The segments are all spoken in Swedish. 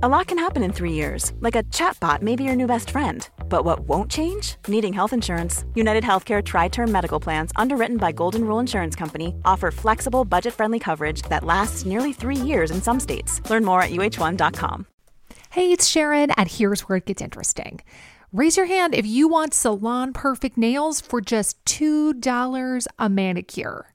A lot can happen in three years, like a chatbot may be your new best friend. But what won't change? Needing health insurance. United Healthcare Tri Term Medical Plans, underwritten by Golden Rule Insurance Company, offer flexible, budget friendly coverage that lasts nearly three years in some states. Learn more at uh1.com. Hey, it's Sharon, and here's where it gets interesting. Raise your hand if you want salon perfect nails for just $2 a manicure.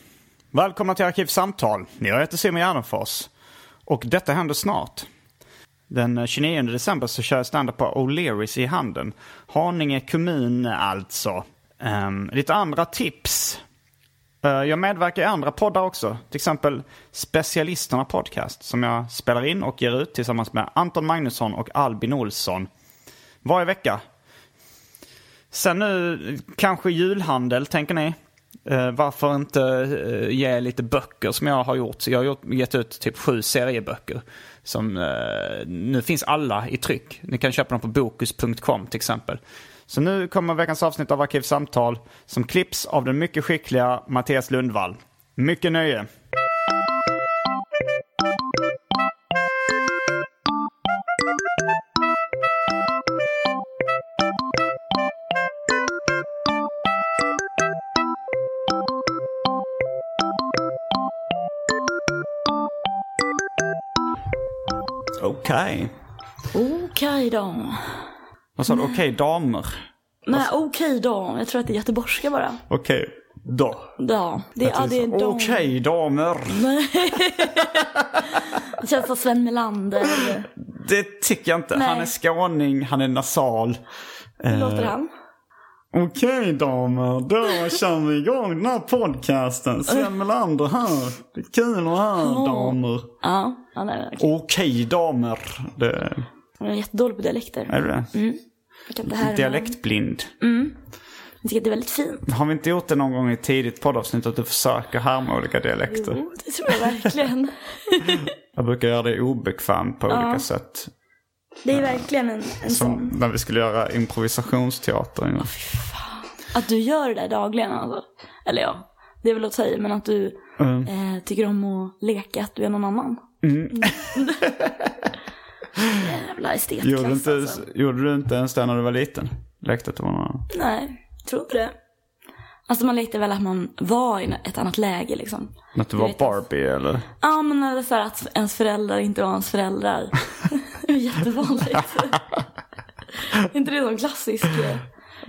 Välkomna till Arkivsamtal. Jag heter Simon Gärdenfors. Och detta händer snart. Den 29 december så kör jag standup på O'Learys i Handen. Haninge kommun alltså. Um, lite andra tips. Uh, jag medverkar i andra poddar också. Till exempel Specialisterna Podcast som jag spelar in och ger ut tillsammans med Anton Magnusson och Albin Olsson. Varje vecka. Sen nu kanske julhandel, tänker ni? Uh, varför inte uh, ge lite böcker som jag har gjort? Jag har gjort, gett ut typ sju serieböcker. Som, uh, nu finns alla i tryck. Ni kan köpa dem på bokus.com till exempel. Så nu kommer veckans avsnitt av Arkivsamtal som klipps av den mycket skickliga Mattias Lundvall. Mycket nöje! Okej. Okej då. Vad sa du? Okej damer? Nej, okej då. Jag tror att det är göteborgska bara. Okej då. Ja, det, ja, det är de. Okej damer. Det känns som Sven Melander. Det tycker jag inte. Nej. Han är skåning, han är nasal. Hur låter han? Okej damer, då kör vi igång den här podcasten. Sven Melander här. Det är kul att ha er damer. Ja, han är verkligen. Okej damer. Det, Han är jättedålig på dialekter. är du det? Jag kan inte härma. Dialektblind. Jag tycker att det är väldigt fint. Har vi inte gjort det någon gång i ett tidigt poddavsnitt att du försöker härma olika dialekter? Jo, det tror jag verkligen. Jag brukar göra det obekvämt på olika sätt. Det är verkligen en, en sån. Som när vi skulle göra improvisationsteater. gång. Att du gör det där dagligen alltså. Eller ja, det är väl att säga, men att du eh, tycker om att leka att du är någon annan. Mm. Jävla estetklass Gjorde du, inte, alltså. gjorde du inte ens det när du var liten? Lekte att det var någon annan? Nej, tror inte det. Alltså man lekte väl att man var i ett annat läge liksom. Att du var Barbie eller? Ja, men eller så här att ens föräldrar inte var ens föräldrar. det var jättevanligt. är inte det en klassisk, eh,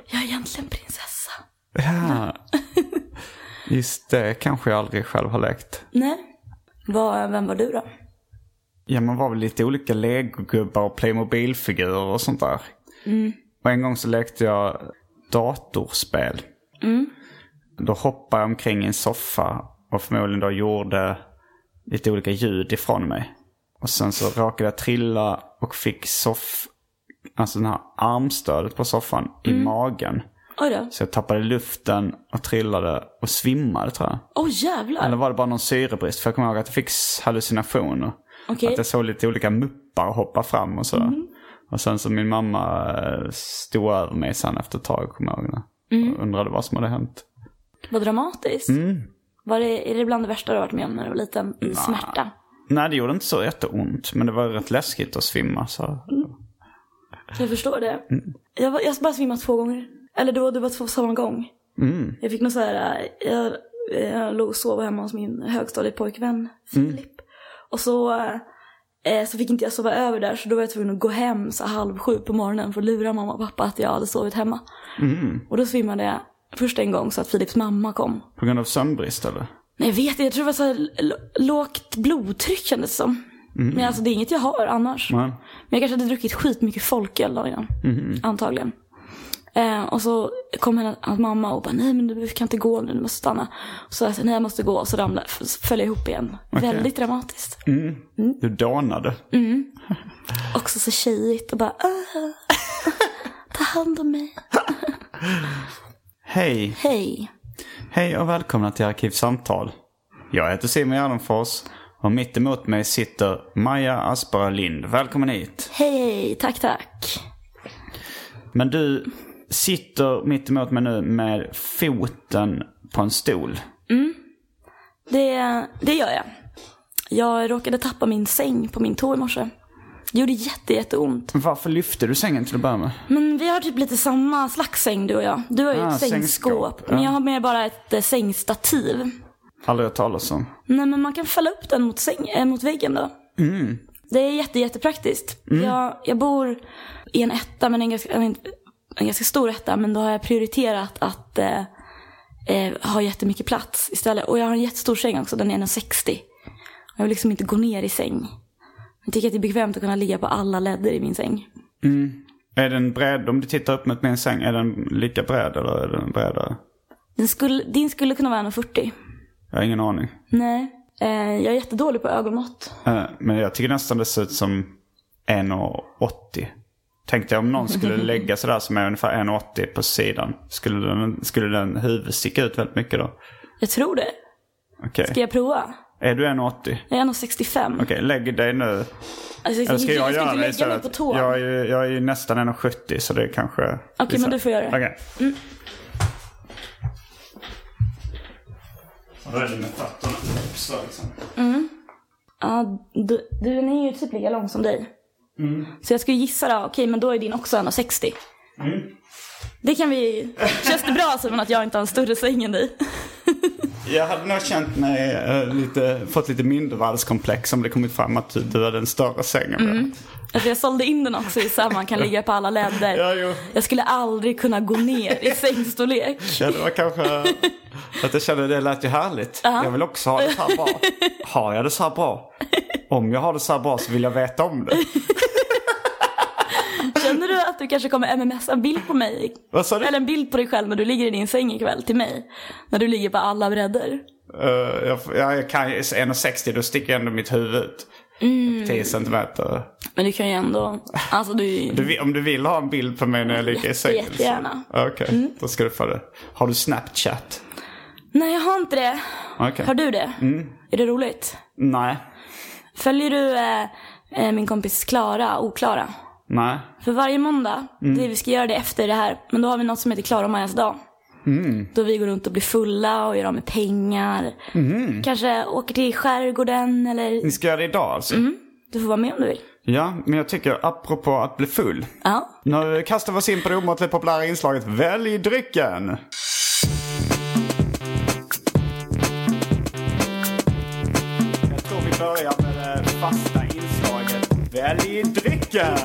jag är egentligen prinsessa. Ja. Just det kanske jag aldrig själv har lekt. Nej. Vad, vem var du då? Ja, man var väl lite olika legogubbar och Playmobil-figurer och sånt där. Och en gång så lekte jag datorspel. Då hoppade jag omkring i en soffa och förmodligen då gjorde lite olika ljud ifrån mig. Och sen så råkade jag trilla och fick soff... Alltså den här armstödet på soffan i magen. Så jag tappade luften och trillade och svimmade tror jag. Åh jävlar. Eller var det bara någon syrebrist? För jag kommer ihåg att jag fick hallucinationer. Okej. Att jag såg lite olika muppar hoppa fram och så. Och sen så min mamma eh, stod över mig sen efter ett tag, kommer jag ihåg. det. Och undrade vad som hade hänt. Vad dramatiskt. Mm. Var det, är det bland det värsta du har varit med om när du var liten? I smärta? Nej, det gjorde inte så jätteont. Men det var rätt läskigt att svimma. Så. Jag förstår det. Mm. Jag, var, jag bara svimmat två gånger. Eller det var, det var två samma gång. Mm. Jag fick nog så här, jag, jag låg och sov hemma hos min högstadiepojkvän Filip. Och så, äh, så fick inte jag sova över där så då var jag tvungen att gå hem så halv sju på morgonen för att lura mamma och pappa att jag hade sovit hemma. Och då svimmade jag först en gång så att Filips mamma kom. På grund av sömnbrist eller? Nej jag vet inte, jag tror det var så här lågt blodtryck kändes som. Men alltså det är inget jag har annars. Nej. Men jag kanske hade druckit skitmycket folköl dagen innan. Antagligen. Eh, och så kom hennes, hans mamma och bara nej men du kan inte gå nu, du måste stanna. Och så sa nej jag måste gå och så ramlade, föll jag ihop igen. Väldigt dramatiskt. Du dånade. Och också så tjejigt och bara "Ah, ta hand om mig. Hej! Hej. Hej och välkomna till Arkivsamtal. Jag heter Simon Gärdenfors och mitt emot mig sitter Maja Aspera Lind. Välkommen hit. Hej, tack, tack. Men du sitter mitt emot mig nu med foten på en stol. Det, det gör jag. Jag råkade tappa min säng på min tå i morse. Det gjorde jätte, jätteont. Varför lyfte du sängen till att börja med? Men vi har typ lite samma slags säng du och jag. Du har ju Ah, ett sängskåp. sängskåp, Men ja. jag har mer bara ett eh, sängstativ. Aldrig hört talas om. Nej men man kan fälla upp den mot, säng, äh, mot väggen då. Det är jätte, jättepraktiskt. Jag, jag bor i en etta, men en ganska, en, en ganska stor etta. Men då har jag prioriterat att eh, eh, ha jättemycket plats istället. Och jag har en jättestor säng också, den är 1,60. Jag vill liksom inte gå ner i säng. Jag tycker att det är bekvämt att kunna ligga på alla ledder i min säng. Är den bred, om du tittar upp mot min säng, är den lika bred eller är den bredare? Den skulle, din skulle kunna vara 1,40. Jag har ingen aning. Nej. Eh, jag är jättedålig på ögonmått. Eh, Men jag tycker nästan det ser ut som 1,80. Tänkte jag om någon skulle lägga sig där som är ungefär 1,80 på sidan. Skulle den, skulle den huvud sticka ut väldigt mycket då? Jag tror det. Okej. Ska jag prova? Är du 1,80? Jag är 1,65. Okej, lägg dig nu. Alltså, Eller ska jag, ska göra inte det istället? på tå. Jag är, jag är nästan 1,70 så det kanske... Okej, men du får göra det. Okej. Och då är det med fötterna så liksom. Ja, du, du är ju typ lika lång som dig. Mm. Så jag skulle gissa då, okej men då är din också 1,60. Mm. Det kan vi... Känns det bra Simon att jag inte har en större säng än dig? Jag hade nog känt mig eh, lite, fått lite mindervärdeskomplex om det kommit fram att du hade en större säng än mm. Alltså jag sålde in den också i så här man kan ligga på alla ledder. Ja, jo. Jag skulle aldrig kunna gå ner i sängstorlek. Ja, det var kanske att jag kände det lät ju härligt. Jag vill också ha det så här bra. Har jag det så här bra? Om jag har det så här bra så vill jag veta om det. Att du kanske kommer mmsa en bild på mig? Vad sa du? Eller en bild på dig själv när du ligger i din säng ikväll till mig? När du ligger på alla bredder. Uh, jag, ja, jag kan ju 1,60 då sticker ändå mitt huvud ut. Mm. 10 centimeter. Men du kan ju ändå... Alltså du... Du, om du vill ha en bild på mig när jag ligger i sängen. jättegärna. Okej, då ska du få det. Har du Snapchat? Nej jag har inte det. Okej. Har du det? Är det roligt? Nej. Följer du eh, eh, min kompis Klara, Oklara? Nej. För varje måndag, det, vi ska göra det efter det här, men då har vi något som heter Klara och Majas dag. Då vi går runt och blir fulla och gör av med pengar. Kanske åker till skärgården eller... Ni ska göra det idag alltså? Du får vara med om du vill. Ja, men jag tycker apropå att bli full. Ja. Nu kastar vi oss in på det omåttligt populära inslaget Välj drycken. Jag tror vi börjar med det fasta drycken.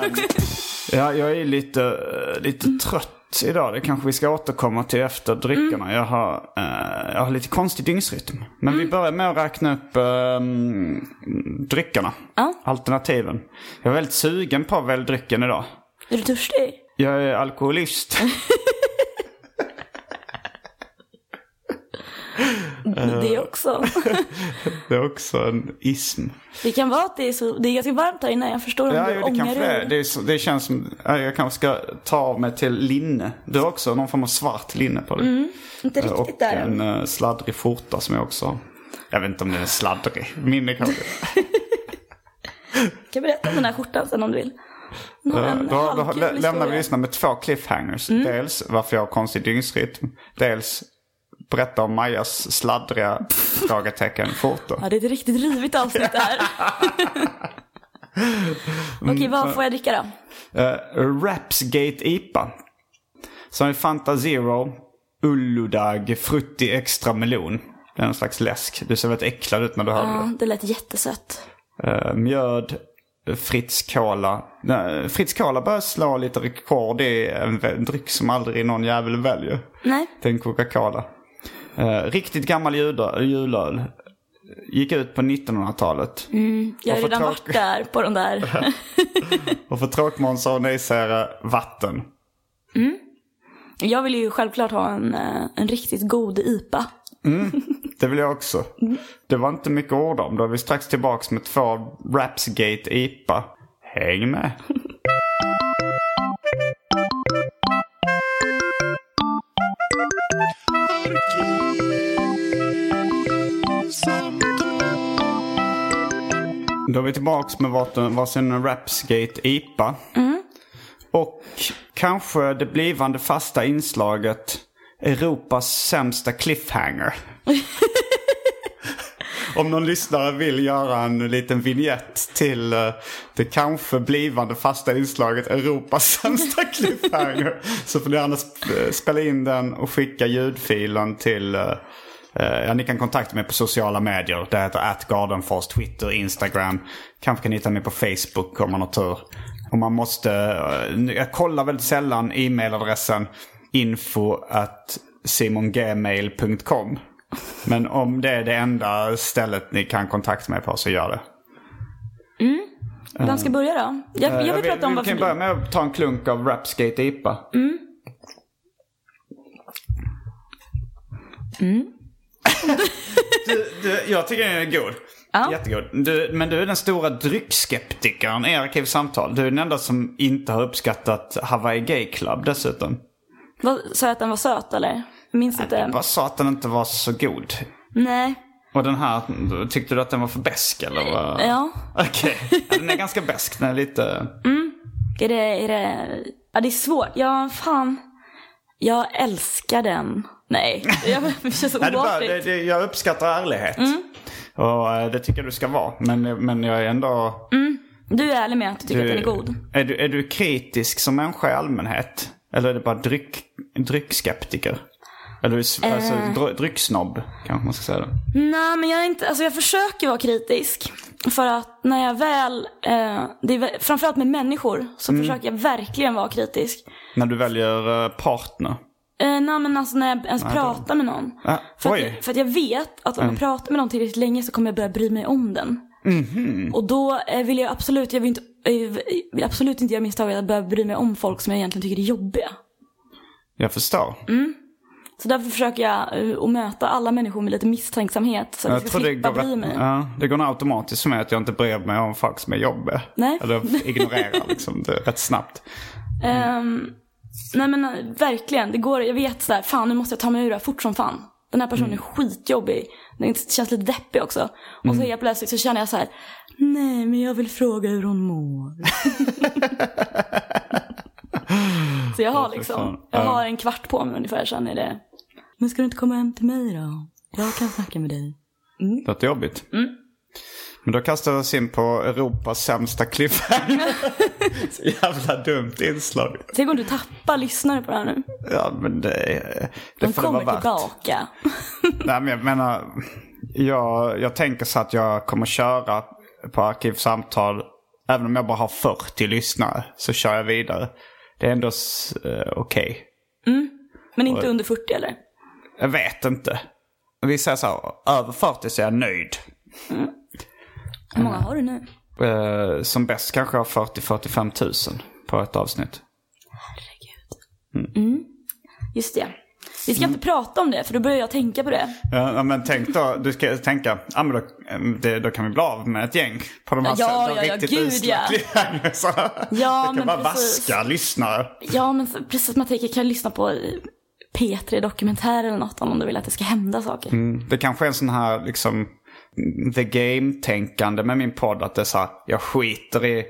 ja, jag är lite, eh, lite trött idag. Det kanske vi ska återkomma till efter dryckerna. Jag, har, eh, jag har lite konstig dygnsrytm. Men vi börjar med att räkna upp eh, dryckerna. Ja. Alternativen. Jag är väldigt sugen på Välj drycken idag. Är du törstig? Jag är alkoholist. Det också. Det är också en ism. Det kan vara att det är, så, det är ganska varmt här inne. Jag förstår om Ja, du jo, det ångar kanske det är. dig. Det, är så, det känns som ja, jag kanske ska ta av mig till linne. Du har också någon form av svart linne på dig. Inte Eh, riktigt Och där en uh, sladdrig skjorta som jag också har. Jag vet inte om den är sladdrig. Min är kanske. Jag kan berätta om den här skjortan sen om du vill. Eh, Då, då, lä- lämnar vi historia. lyssna med två cliffhangers. Dels varför jag har konstig dygnsrytm. Dels berätta om Majas sladdriga frågetecken skjorta. Ja, det är ett riktigt rivigt avsnitt det här. Okej, vad får jag dricka då? Uh, Rapsgate IPA. Som är Fanta Zero, Ulludag, Frutti Extra Melon. Det är en slags läsk. Du ser väldigt äcklad ut när du hörde Ja, det lät jättesött. det. Uh, mjöd, Fritz Cola. Nej, Fritz Cola börjar slå lite rekord. Det är en dryck som aldrig någon jävel väljer. Nej, Det en Coca-Cola. Eh, riktigt gammal julöl. Gick ut på 1900-talet. Mm, jag har redan varit där på den där. och för tråkmånsar och nejsägare, vatten. Mm. Jag vill ju självklart ha en, eh, en riktigt god IPA. Mm, det vill jag också. Mm. Det var inte mycket ord om. Då är vi strax tillbaka med två Rapsgate IPA. Häng med. Då är vi tillbaks med varsin, Rapsgate IPA. Och kanske det blivande fasta inslaget Europas sämsta cliffhanger. Om någon lyssnare vill göra en liten vignett till uh, det kanske blivande fasta inslaget Europas sämsta cliffhanger. så får ni gärna sp- spela in den och skicka ljudfilen till uh, Ja, ni kan kontakta mig på sociala medier. Det heter atgardenfors, Twitter, Instagram. Kanske kan ni hitta mig på Facebook om man har tur. Och man måste, eh, jag kollar väldigt sällan e-mailadressen info at simongmail.com. Men om det är det enda stället ni kan kontakta mig på så gör det. Vem ska börja då? Jag, jag vill prata om vi varför kan du... börja med att ta en klunk av Rapsgate IPA. Du, du, jag tycker den är god. Ja. Jättegod. Du, men du är den stora dryckskeptikern i Arkivsamtal. Du är den enda som inte har uppskattat Hawaii Gay Club dessutom. Sa jag att den var söt eller? Jag minns inte. Jag bara sa att den inte var så god. Nej. Och den här, tyckte du att den var för besk eller? Vad? Ja. Okej, ja, den är ganska besk. Den är lite... Är det, är det... Ja, det är svårt. Ja, fan. Jag älskar den. Nej, jag, det känns Nej, det bara, det, det, jag uppskattar ärlighet. Och eh, det tycker jag du ska vara. Men, men jag är ändå... Du är ärlig med att du tycker du, att den är god. Är du, är du kritisk som människa i allmänhet? Eller är du bara dryck, dryckskeptiker? Eller är du s- alltså, Eh. dr, drycksnobb, kanske man ska säga det. Nej, men jag är inte, alltså jag försöker vara kritisk. För att när jag väl, eh, det är, framförallt med människor, så Mm. försöker jag verkligen vara kritisk. När du väljer eh, partner. Eh, nej men alltså när jag ens pratar med någon. Ah, För att. Mm. jag, för att jag vet att om jag pratar med någon tillräckligt länge så kommer jag börja bry mig om den. Mhm. Och då eh, vill jag absolut, jag vill, inte, eh, vill absolut inte göra misstaget att börja bry mig om folk som jag egentligen tycker är jobbiga. Jag förstår. Så därför försöker jag eh, att möta alla människor med lite misstänksamhet. Så att jag Jag ska tror det slippa går, bry mig. ja, det går nog automatiskt för mig att jag inte bryr mig om folk som är jobbiga. Nej. Eller ignorerar liksom det rätt snabbt. Ehm, nej men verkligen, det går, jag vet sådär, fan nu måste jag ta mig ur det här fort som fan. Den här personen är skitjobbig. Den känns lite deppig också. Och så helt plötsligt så känner jag så här: nej men jag vill fråga hur hon mår. så jag har liksom, jag Ja. har en kvart på mig ungefär sen är det. Men ska du inte komma hem till mig då? Jag kan snacka med dig. Det låter jobbigt. Mm. Men då kastar vi oss in på Europas sämsta cliffhanger. Så jävla dumt inslag. Tänk om du tappar lyssnare på det här nu. Ja men det, det De får det kommer vara värt. tillbaka. Nej men jag menar, jag, jag tänker så att jag kommer köra på Arkivsamtal. Även om jag bara har 40 lyssnare så kör jag vidare. Det är ändå eh, okej. Men inte under 40 eller? Jag vet inte. Vi säger så här, över 40 så är jag nöjd. Hur många har du nu? Eh, som bäst kanske jag har 40-45 tusen på ett avsnitt. Just det. Vi ska inte prata om det, för då börjar jag tänka på det. Ja, men tänk då, du ska tänka, ja, men då, eh, det, då kan vi bli av med ett gäng på de här Ja, de ja, ja, riktigt gud, usla ja. Ja, det kan vara precis. vaska lyssnare. Ja, men precis jag tänker, kan jag lyssna på eh, P3 Dokumentär eller något om du vill att det ska hända saker. Mm. Det kanske är en sån här liksom the game-tänkande med min podd. Att det är så här, jag skiter i...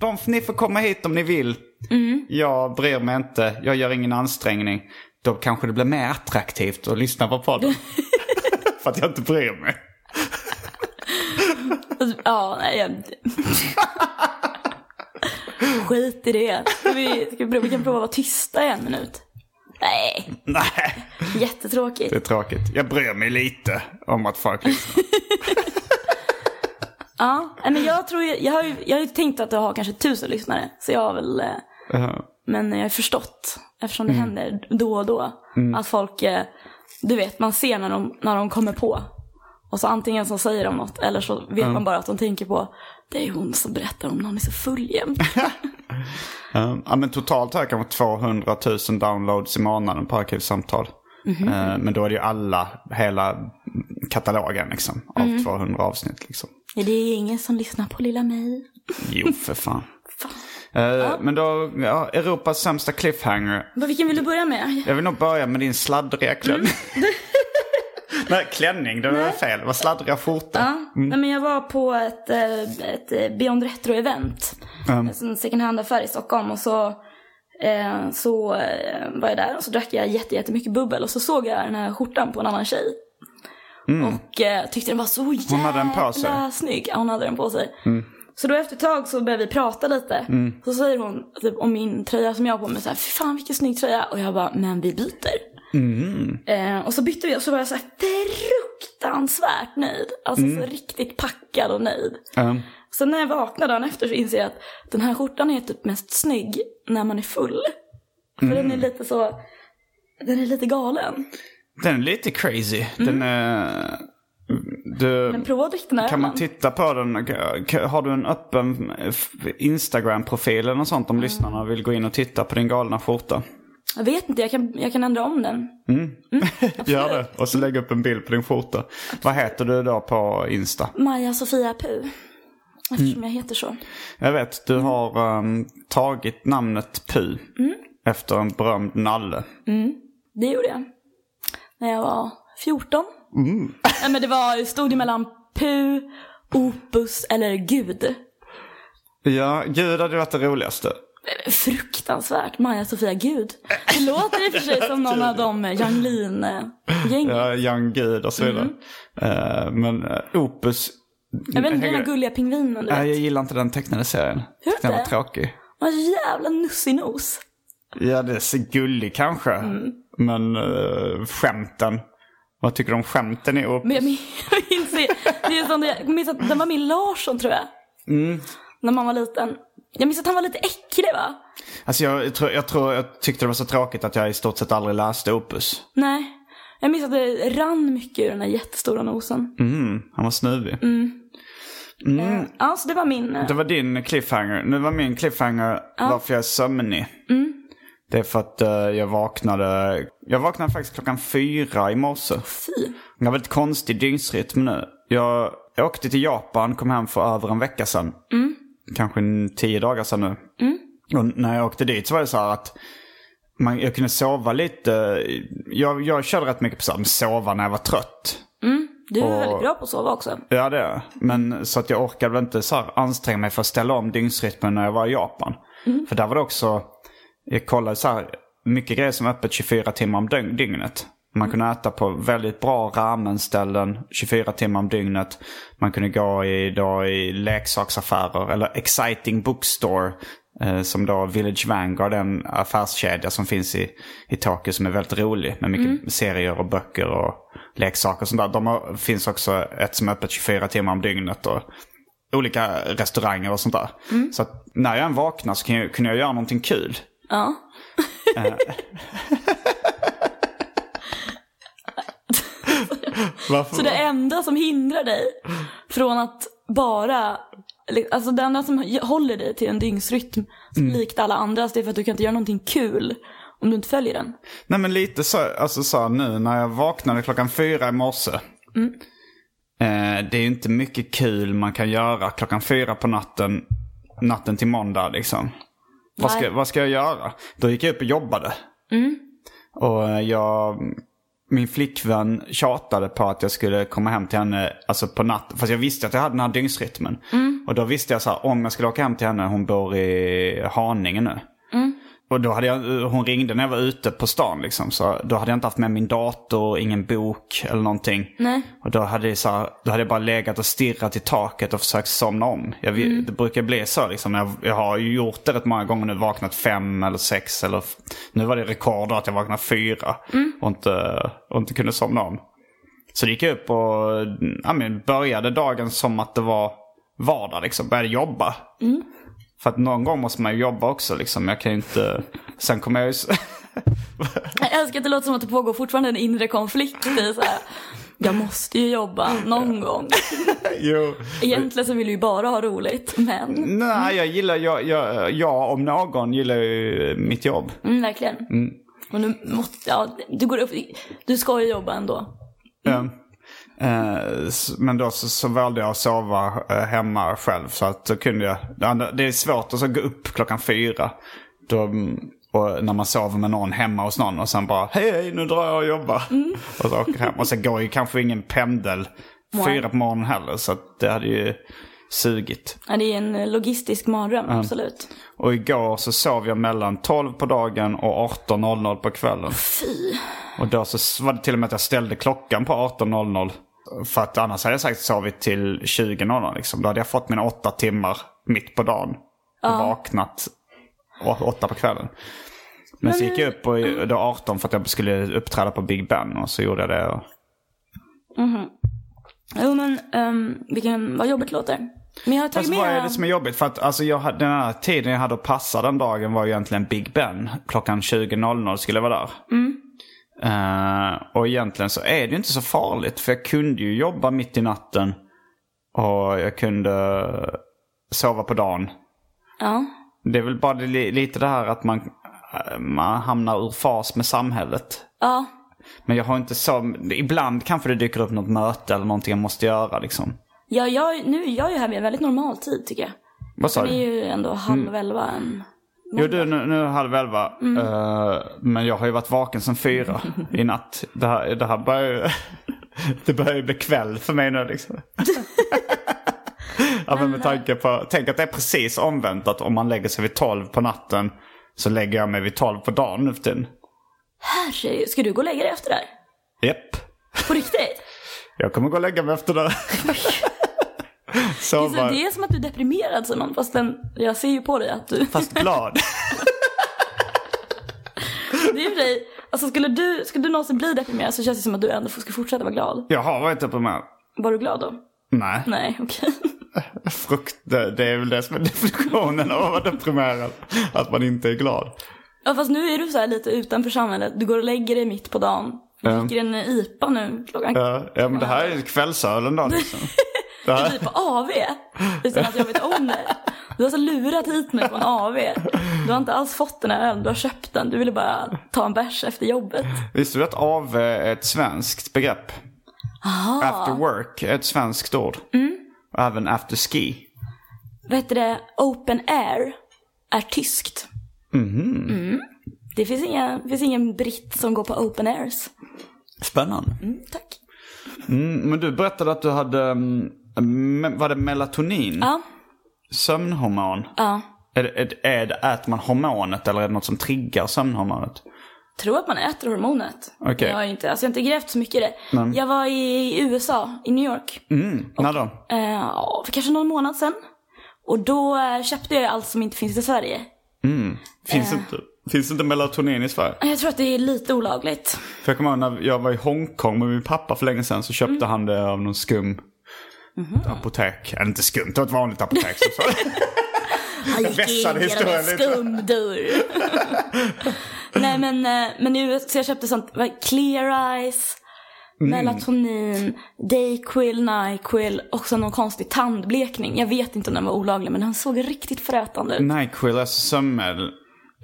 De, ni får komma hit om ni vill. Mm. Jag bryr mig inte, jag gör ingen ansträngning. Då kanske det blir mer attraktivt att lyssna på podden. För att jag inte bryr mig. Ja, nej, jag... Skit i det. Ska vi, ska vi, vi kan prova att vara tysta i en minut. Nej, Nej, jättetråkigt. det är tråkigt. Jag bryr mig lite om att folk lyssnar. Ja, men jag tror jag har ju, jag har ju tänkt att jag har kanske tusen lyssnare. Så jag har väl, eh, Uh, men jag har förstått, eftersom det händer då och då, att folk, eh, du vet, man ser när de, när de kommer på. Och så antingen så säger de något, eller så vet man bara att de tänker på, det är hon som berättar om när hon är så full jämt. uh, ja, men totalt har jag kanske 200 000 downloads i månaden på Arkivsamtal. Uh, men då är det ju alla, hela katalogen liksom. Av 200 avsnitt liksom. är det ingen som lyssnar på lilla mig? Jo, för fan. Fan. Eh, Men då, ja, Europas sämsta cliffhanger. Vilken vill du börja med? Jag vill nog börja med din sladdriga klubb. Nej, klänning, det var fel. Det var sladdriga skjorta. Ja, nej, men jag var på ett, eh, ett eh, Beyond Retro-event. Mm. En second hand-affär i Stockholm. Och så, eh, så var jag där och så drack jag jätte, jättemycket bubbel. Och så såg jag den här skjortan på en annan tjej. Och eh, tyckte den var så jävla Mm. hade den på sig? Mm. snygg. Ja, hon hade den på sig. Så då efter ett tag så började vi prata lite. Så säger hon typ, om min tröja som jag har på mig så här, fy fan vilken snygg tröja. Och jag bara, men vi byter. Mm. Eh, och så bytte vi och så var jag så här fruktansvärt nöjd. Alltså Mm. så riktigt packad och nöjd. Um, Så när jag vaknar dagen efter så inser jag att den här skjortan är typ mest snygg när man är full. För den är Mm. lite så, den är lite galen. den är lite crazy. Den är... Du, Men prova att dricka den här kan man titta på den? Har du en öppen f- Instagram-profil eller något sånt om lyssnarna vill gå in och titta på din galna skjorta? Jag vet inte, jag kan, jag kan ändra om den. Gör det. Och så lägg upp en bild på din skjorta. Vad heter du då på Insta? Maja Sofia Puh. Eftersom jag heter så. Jag vet, du har ehm, tagit namnet Pu efter en berömd nalle. Det gjorde jag. När jag var 14. Nej men det var, stod ju mellan Puh, Opus eller Gud. Ja, gud hade varit det roligaste. Fruktansvärt. Maja Sofia Gud. Det låter i och för sig som någon av de Yang Lean-gängen. Ja, Young Gud och så vidare. Eh, men eh, Opus... Jag vet inte, den här gulliga pingvinen du Nej, jag vet. gillar inte den tecknade serien. Hur Den var tråkig. Så jävla nussig nos. Ja, det är så gullig kanske. Mm. Men uh, skämten. Vad tycker du om skämten i Opus? Men jag min- jag minns, det är som det, jag minns att den var min Larsson tror jag. Mm. När man var liten. Jag minns att han var lite äcklig va? Alltså jag, tror, jag tror jag tyckte det var så tråkigt att jag i stort sett aldrig läste Opus. Nej. Jag minns att det rann mycket ur den här jättestora nosen. Mm, han var snuvig. Eh, Ja, så det var min... eh, Det var din cliffhanger. Nu var min cliffhanger varför jag är sömnig. Mm. Det är för att eh, jag vaknade... Jag vaknade faktiskt klockan fyra i morse. Fy. Jag har väldigt konstig dygnsrytm nu. Jag, åkte till Japan, kom hem för över en vecka sedan. Kanske tio dagar sedan nu. Och när jag åkte dit så var det så här att man, jag kunde sova lite. Jag, jag körde rätt mycket på så här, sova när jag var trött. Du är Och- väldigt bra på att sova också. Ja det är. Men så att jag orkade väl inte så här anstränga mig för att ställa om dygnsrytmen när jag var i Japan. För där var det också, jag kollade så här, mycket grejer som är öppet 24 timmar om dygn- dygnet. Man kunde äta på väldigt bra ramenställen 24 timmar om dygnet. Man kunde gå i, då, i leksaksaffärer eller exciting bookstore. Eh, som då Village Vanguard, en affärskedja som finns i, i Tokyo som är väldigt rolig. Med mycket serier och böcker och leksaker och sånt där. De har, finns också ett som är öppet 24 timmar om dygnet. Och olika restauranger och sånt där. Så att när jag än vaknar så kan jag, kunde jag göra någonting kul. Ja. Varför? Så det enda som hindrar dig från att bara, alltså det enda som håller dig till en dygnsrytm Mm. likt alla andras, det är för att du kan inte göra någonting kul om du inte följer den. Nej men lite så, alltså så nu när jag vaknade klockan fyra i morse. Eh, det är ju inte mycket kul man kan göra klockan fyra på natten, natten till måndag liksom. Vad ska, vad ska jag göra? Då gick jag upp och jobbade. Och eh, jag, min flickvän tjatade på att jag skulle komma hem till henne alltså på natten. Fast jag visste att jag hade den här dygnsrytmen. Och då visste jag så här, om jag skulle åka hem till henne, hon bor i Haninge nu. Och då hade jag, hon ringde när jag var ute på stan liksom. Så då hade jag inte haft med min dator, ingen bok eller någonting. Nej. Och då hade, jag så här, då hade jag bara legat och stirrat i taket och försökt somna om. Jag, vet- Det brukar bli så liksom. Jag, jag har gjort det rätt många gånger nu. Vaknat fem eller sex eller... Nu var det rekord då att jag vaknade fyra. Och, inte, och inte kunde somna om. Så det gick jag upp och ja, men, började dagen som att det var vardag liksom. Började jobba. För att någon gång måste man ju jobba också liksom. Jag kan ju inte... Sen kommer jag ju... Jag älskar att det låter som att det pågår fortfarande en inre konflikt i så här. Jag måste ju jobba någon gång. jo. Egentligen så vill du ju bara ha roligt, men Nej, jag gillar... Jag, jag, jag om någon gillar ju mitt jobb. mm, verkligen. Och nu måste, ja, du går upp, du ska ju jobba ändå. Mm. Eh, men då så, så valde jag att sova eh, hemma själv. Så att då kunde jag... det är svårt att så gå upp klockan fyra. Då, mm, Och när man sover med någon hemma hos någon och sen bara hej hej nu drar jag och jobbar. Och så åker hem. Och sen går ju kanske ingen pendel fyra på morgonen heller. Så det hade ju sugit. Ja, det är en logistisk mardröm, absolut. Och igår så sov jag mellan 12 på dagen och 18.00 på kvällen. Fy. Och då så var det till och med att jag ställde klockan på 18.00. För att annars hade jag sagt sovit till 20.00 liksom. Då hade jag fått mina åtta timmar mitt på dagen. Och vaknat åtta på kvällen. Men så gick jag upp och då 18 för att jag skulle uppträda på Big Ben. Och så gjorde jag det. Och... Jo men, um, vilken, vad jobbigt låter. Men jag har tagit Fast med... vad är det som är jobbigt? För att alltså, jag, den här tiden jag hade att passa den dagen var ju egentligen Big Ben. Klockan 20.00 skulle jag vara där. Eh, och egentligen så är det ju inte så farligt. För jag kunde ju jobba mitt i natten. Och jag kunde sova på dagen. Ja. Det är väl bara det, li- lite det här att man, eh, man hamnar ur fas med samhället. Ja. Men jag har inte så... Ibland kanske det dyker upp något möte eller någonting jag måste göra liksom. Ja, jag, nu är jag ju här med en väldigt normal tid tycker jag. Vad sa Det är du? ju ändå halv elva en... Jo du, nu, nu är det halv elva. Eh, men jag har ju varit vaken sedan fyra i natt. Det här, det här börjar ju... Det börjar ju bli kväll för mig nu liksom. ja men med tanke på... Tänk att det är precis omvänt att om man lägger sig vid tolv på natten så lägger jag mig vid tolv på dagen nu för tiden. Herregud, ska du gå och lägga dig efter det här? Japp. På riktigt? Jag kommer gå och lägga mig efter det. Så Sova. det är som att du är deprimerad Simon, fast den, jag ser ju på dig att du... Fast glad. Det är ju dig, alltså skulle du, skulle du någonsin bli deprimerad så känns det som att du ändå ska fortsätta vara glad. Jag har varit med. Var du glad då? Nej. Nej, okej. Frukt, det, det är väl det som är definitionen av att vara deprimerad. Att man inte är glad. Ja fast nu är du så här lite utanför samhället, du går och lägger dig mitt på dagen. Dricker en IPA nu klockan Ja, ja men det här är kvällsölen då liksom. Det Du här, är på AV utan att jag vet om det. Du har så lurat hit mig på en AV. Du har inte alls fått den här ölen, du har köpt den. Du ville bara ta en bärs efter jobbet. visste du att AV är ett svenskt begrepp? After work är ett svenskt ord. Och även after ski. Vad heter det? Open air är tyskt. Mm. Det finns, inga, finns ingen britt som går på open airs. Spännande. Mm, tack. Mm, men du berättade att du hade, mm, me- var det melatonin? Ja, Sömnhormon? ja. Är, det- är, är äter man hormonet eller är det något som triggar sömnhormonet? Tror att man äter hormonet. Okej. Jag har inte, alltså jag har inte grävt så mycket i det. Jag var i USA, i New York. Mm, när då? Eh, för kanske någon månad sedan. Och då eh, köpte jag allt som inte finns i Sverige. Finns, inte, finns inte melatonin i Sverige? Jag tror att det är lite olagligt. För jag kommer ihåg när jag var i Hongkong med min pappa för länge sedan så köpte han det av någon skum apotek. Eller inte skumt, det var ett vanligt apotek som. Han gick in genom en skum dörr. Nej men, eh, men nu, så jag köpte sånt, Clear Eyes, Mm. Melatonin, Dayquil, Nyquil och så någon konstig tandblekning. Jag vet inte om den var olaglig men den såg riktigt frätande ut. Nyquil, alltså sömnmedel.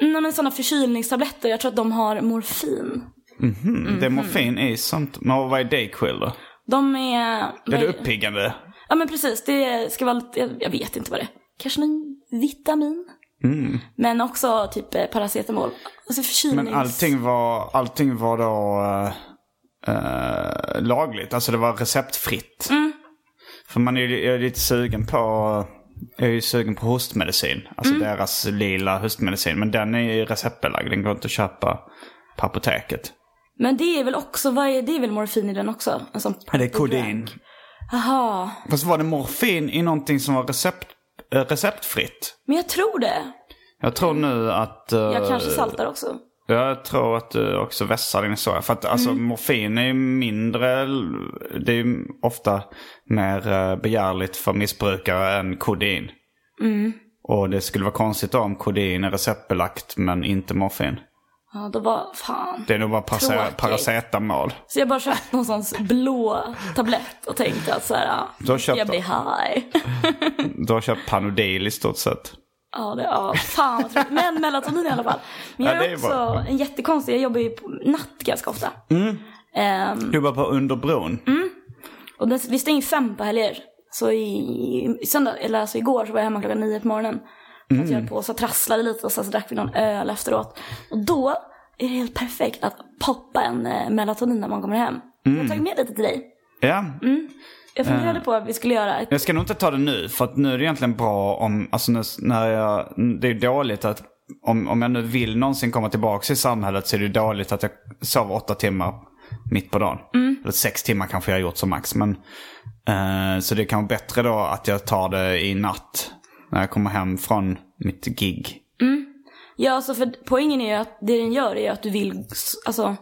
Nej men sådana förkylningstabletter, jag tror att de har morfin. Mm, Det är morfin i sånt. Men vad är Dayquil då? De är... Är det uppiggande? Ja men precis, det ska vara lite, jag, vet inte vad det är. Kanske någon vitamin. Men också typ eh, paracetamol. Alltså förkylnings... Men allting var, allting var då eh, lagligt. Alltså det var receptfritt. För man är ju lite sugen på, jag är ju sugen på hostmedicin. Alltså deras lila hostmedicin. Men den är ju receptbelagd. Den går inte att köpa på apoteket. Men det är väl också, vad är, det är väl morfin i den också? En sån det är purple Jaha, Fast var det morfin i någonting som var recept, eh, receptfritt? men jag tror det. Jag tror nu att... eh, Jag kanske saltar också. Jag tror att du också vässar din historia. För att alltså morfin är ju mindre, det är ju ofta mer eh, begärligt för missbrukare än kodin. Och det skulle vara konstigt om kodin är receptbelagt men inte morfin. Ja, då var, fan. Det är nog bara paracetamol. Så jag bara köpt någon sån blå tablett och tänkte att så här, ja, Du har köpt jag blir high. Du har köpt Panodil i stort sett. Ja, det, ja fan vad tråkigt. Men melatonin i alla fall. Men jag Ja, är det också bra. en jättekonstig, jag jobbar ju på natt ganska ofta. Ehm, Du var på Underbron. och den, vi stänger fem på helger. Så i, i söndag, eller alltså igår så var jag hemma klockan nio på morgonen. För att jag på så trasslade lite och sen så drack vi någon öl efteråt. Och då är det helt perfekt att poppa en eh, melatonin när man kommer hem. Jag har tagit med lite till dig. Ja, Jag funderade på att vi skulle göra ett... jag ska nog inte ta det nu för att nu är det egentligen bra om, alltså nu, när jag, det är dåligt att om, om jag nu vill någonsin komma tillbaka i samhället så är det dåligt att jag sover åtta timmar mitt på dagen. Eller sex timmar kanske jag har gjort som max. Men, eh, så det är kanske bättre då att jag tar det i natt. När jag kommer hem från mitt gig. Ja, alltså för poängen är ju att det den gör är att du vill, alltså,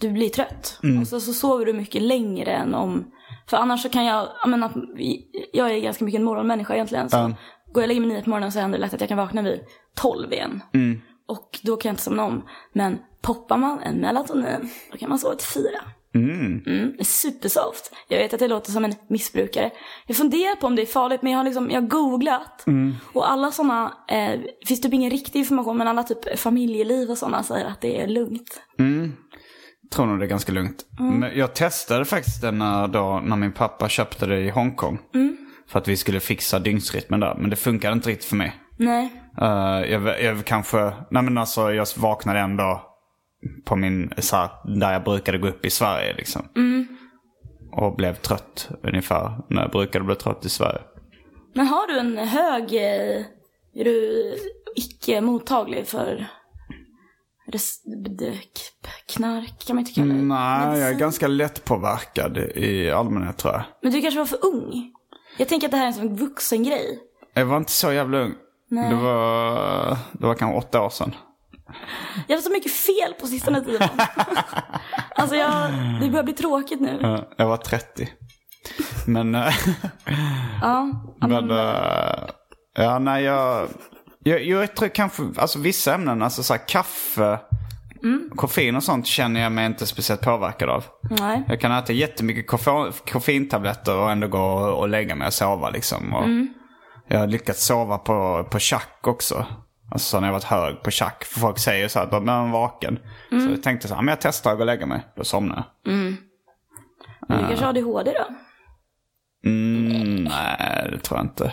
du blir trött. Och så, så sover du mycket längre än om, för annars så kan jag, jag menar, jag är ganska mycket en morgonmänniska egentligen. Så Ja. går jag och lägger mig nio på morgonen så händer det lätt att jag kan vakna vid tolv igen. Och då kan jag inte somna om. Men poppar man en melatonin, då kan man sova till fyra. Mm, är supersoft. Jag vet att det låter som en missbrukare. Jag funderar på om det är farligt men jag har liksom, jag har googlat. Och alla sådana, eh, finns typ ingen riktig information men alla typ familjeliv och sådana säger att det är lugnt. tror nog det är ganska lugnt. Men jag testade faktiskt den när, då, när min pappa köpte det i Hongkong. För att vi skulle fixa dygnsrytmen där. Men det funkade inte riktigt för mig. Nej. Uh, jag, jag kanske, nej men alltså jag vaknade ändå på min, så här, där jag brukade gå upp i Sverige liksom. Och blev trött ungefär när jag brukade bli trött i Sverige. Men har du en hög, eh, är du icke mottaglig för knark kan man inte kalla det? Nej, jag är ganska lättpåverkad i allmänhet tror jag. Men du kanske var för ung? Jag tänker att det här är en sån vuxen grej. Jag var inte så jävla ung. Det var, det var kanske åtta år sedan. Jag har så mycket fel på sistone tiden. alltså jag, det börjar bli tråkigt nu. Jag var 30. Men, eh, Ja. men eh, ja, nej jag, jag, jag tror kanske, alltså vissa ämnen, alltså så här kaffe, koffein och sånt känner jag mig inte speciellt påverkad av. Nej. Jag kan äta jättemycket koffein, koffeintabletter och ändå gå och, och lägga mig och sova liksom. Och Jag har lyckats sova på, på chack också. Alltså så när jag varit hög på chack. För folk säger så här att de är vaken. Så jag tänkte så här, men jag testar att gå och lägga mig. Då somnar jag. Men du kanske har ADHD då? Mm, nej, det tror jag inte.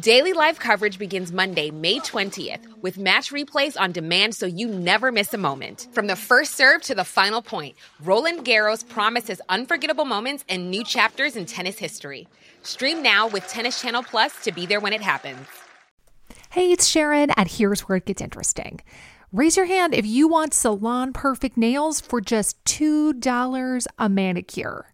Daily live coverage begins Monday, May 20th, with match replays on demand so you never miss a moment. From the first serve to the final point, Roland Garros promises unforgettable moments and new chapters in tennis history. Stream now with Tennis Channel Plus to be there when it happens. Hey, it's Sharon, and here's where it gets interesting. Raise your hand if you want salon perfect nails for just $2 a manicure.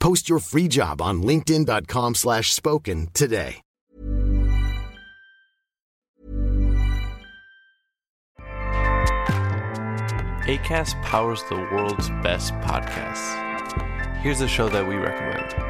Post your free job on linkedin.com/spoken slash spoken today. ACAST powers the world's best podcasts. Here's a show that we recommend.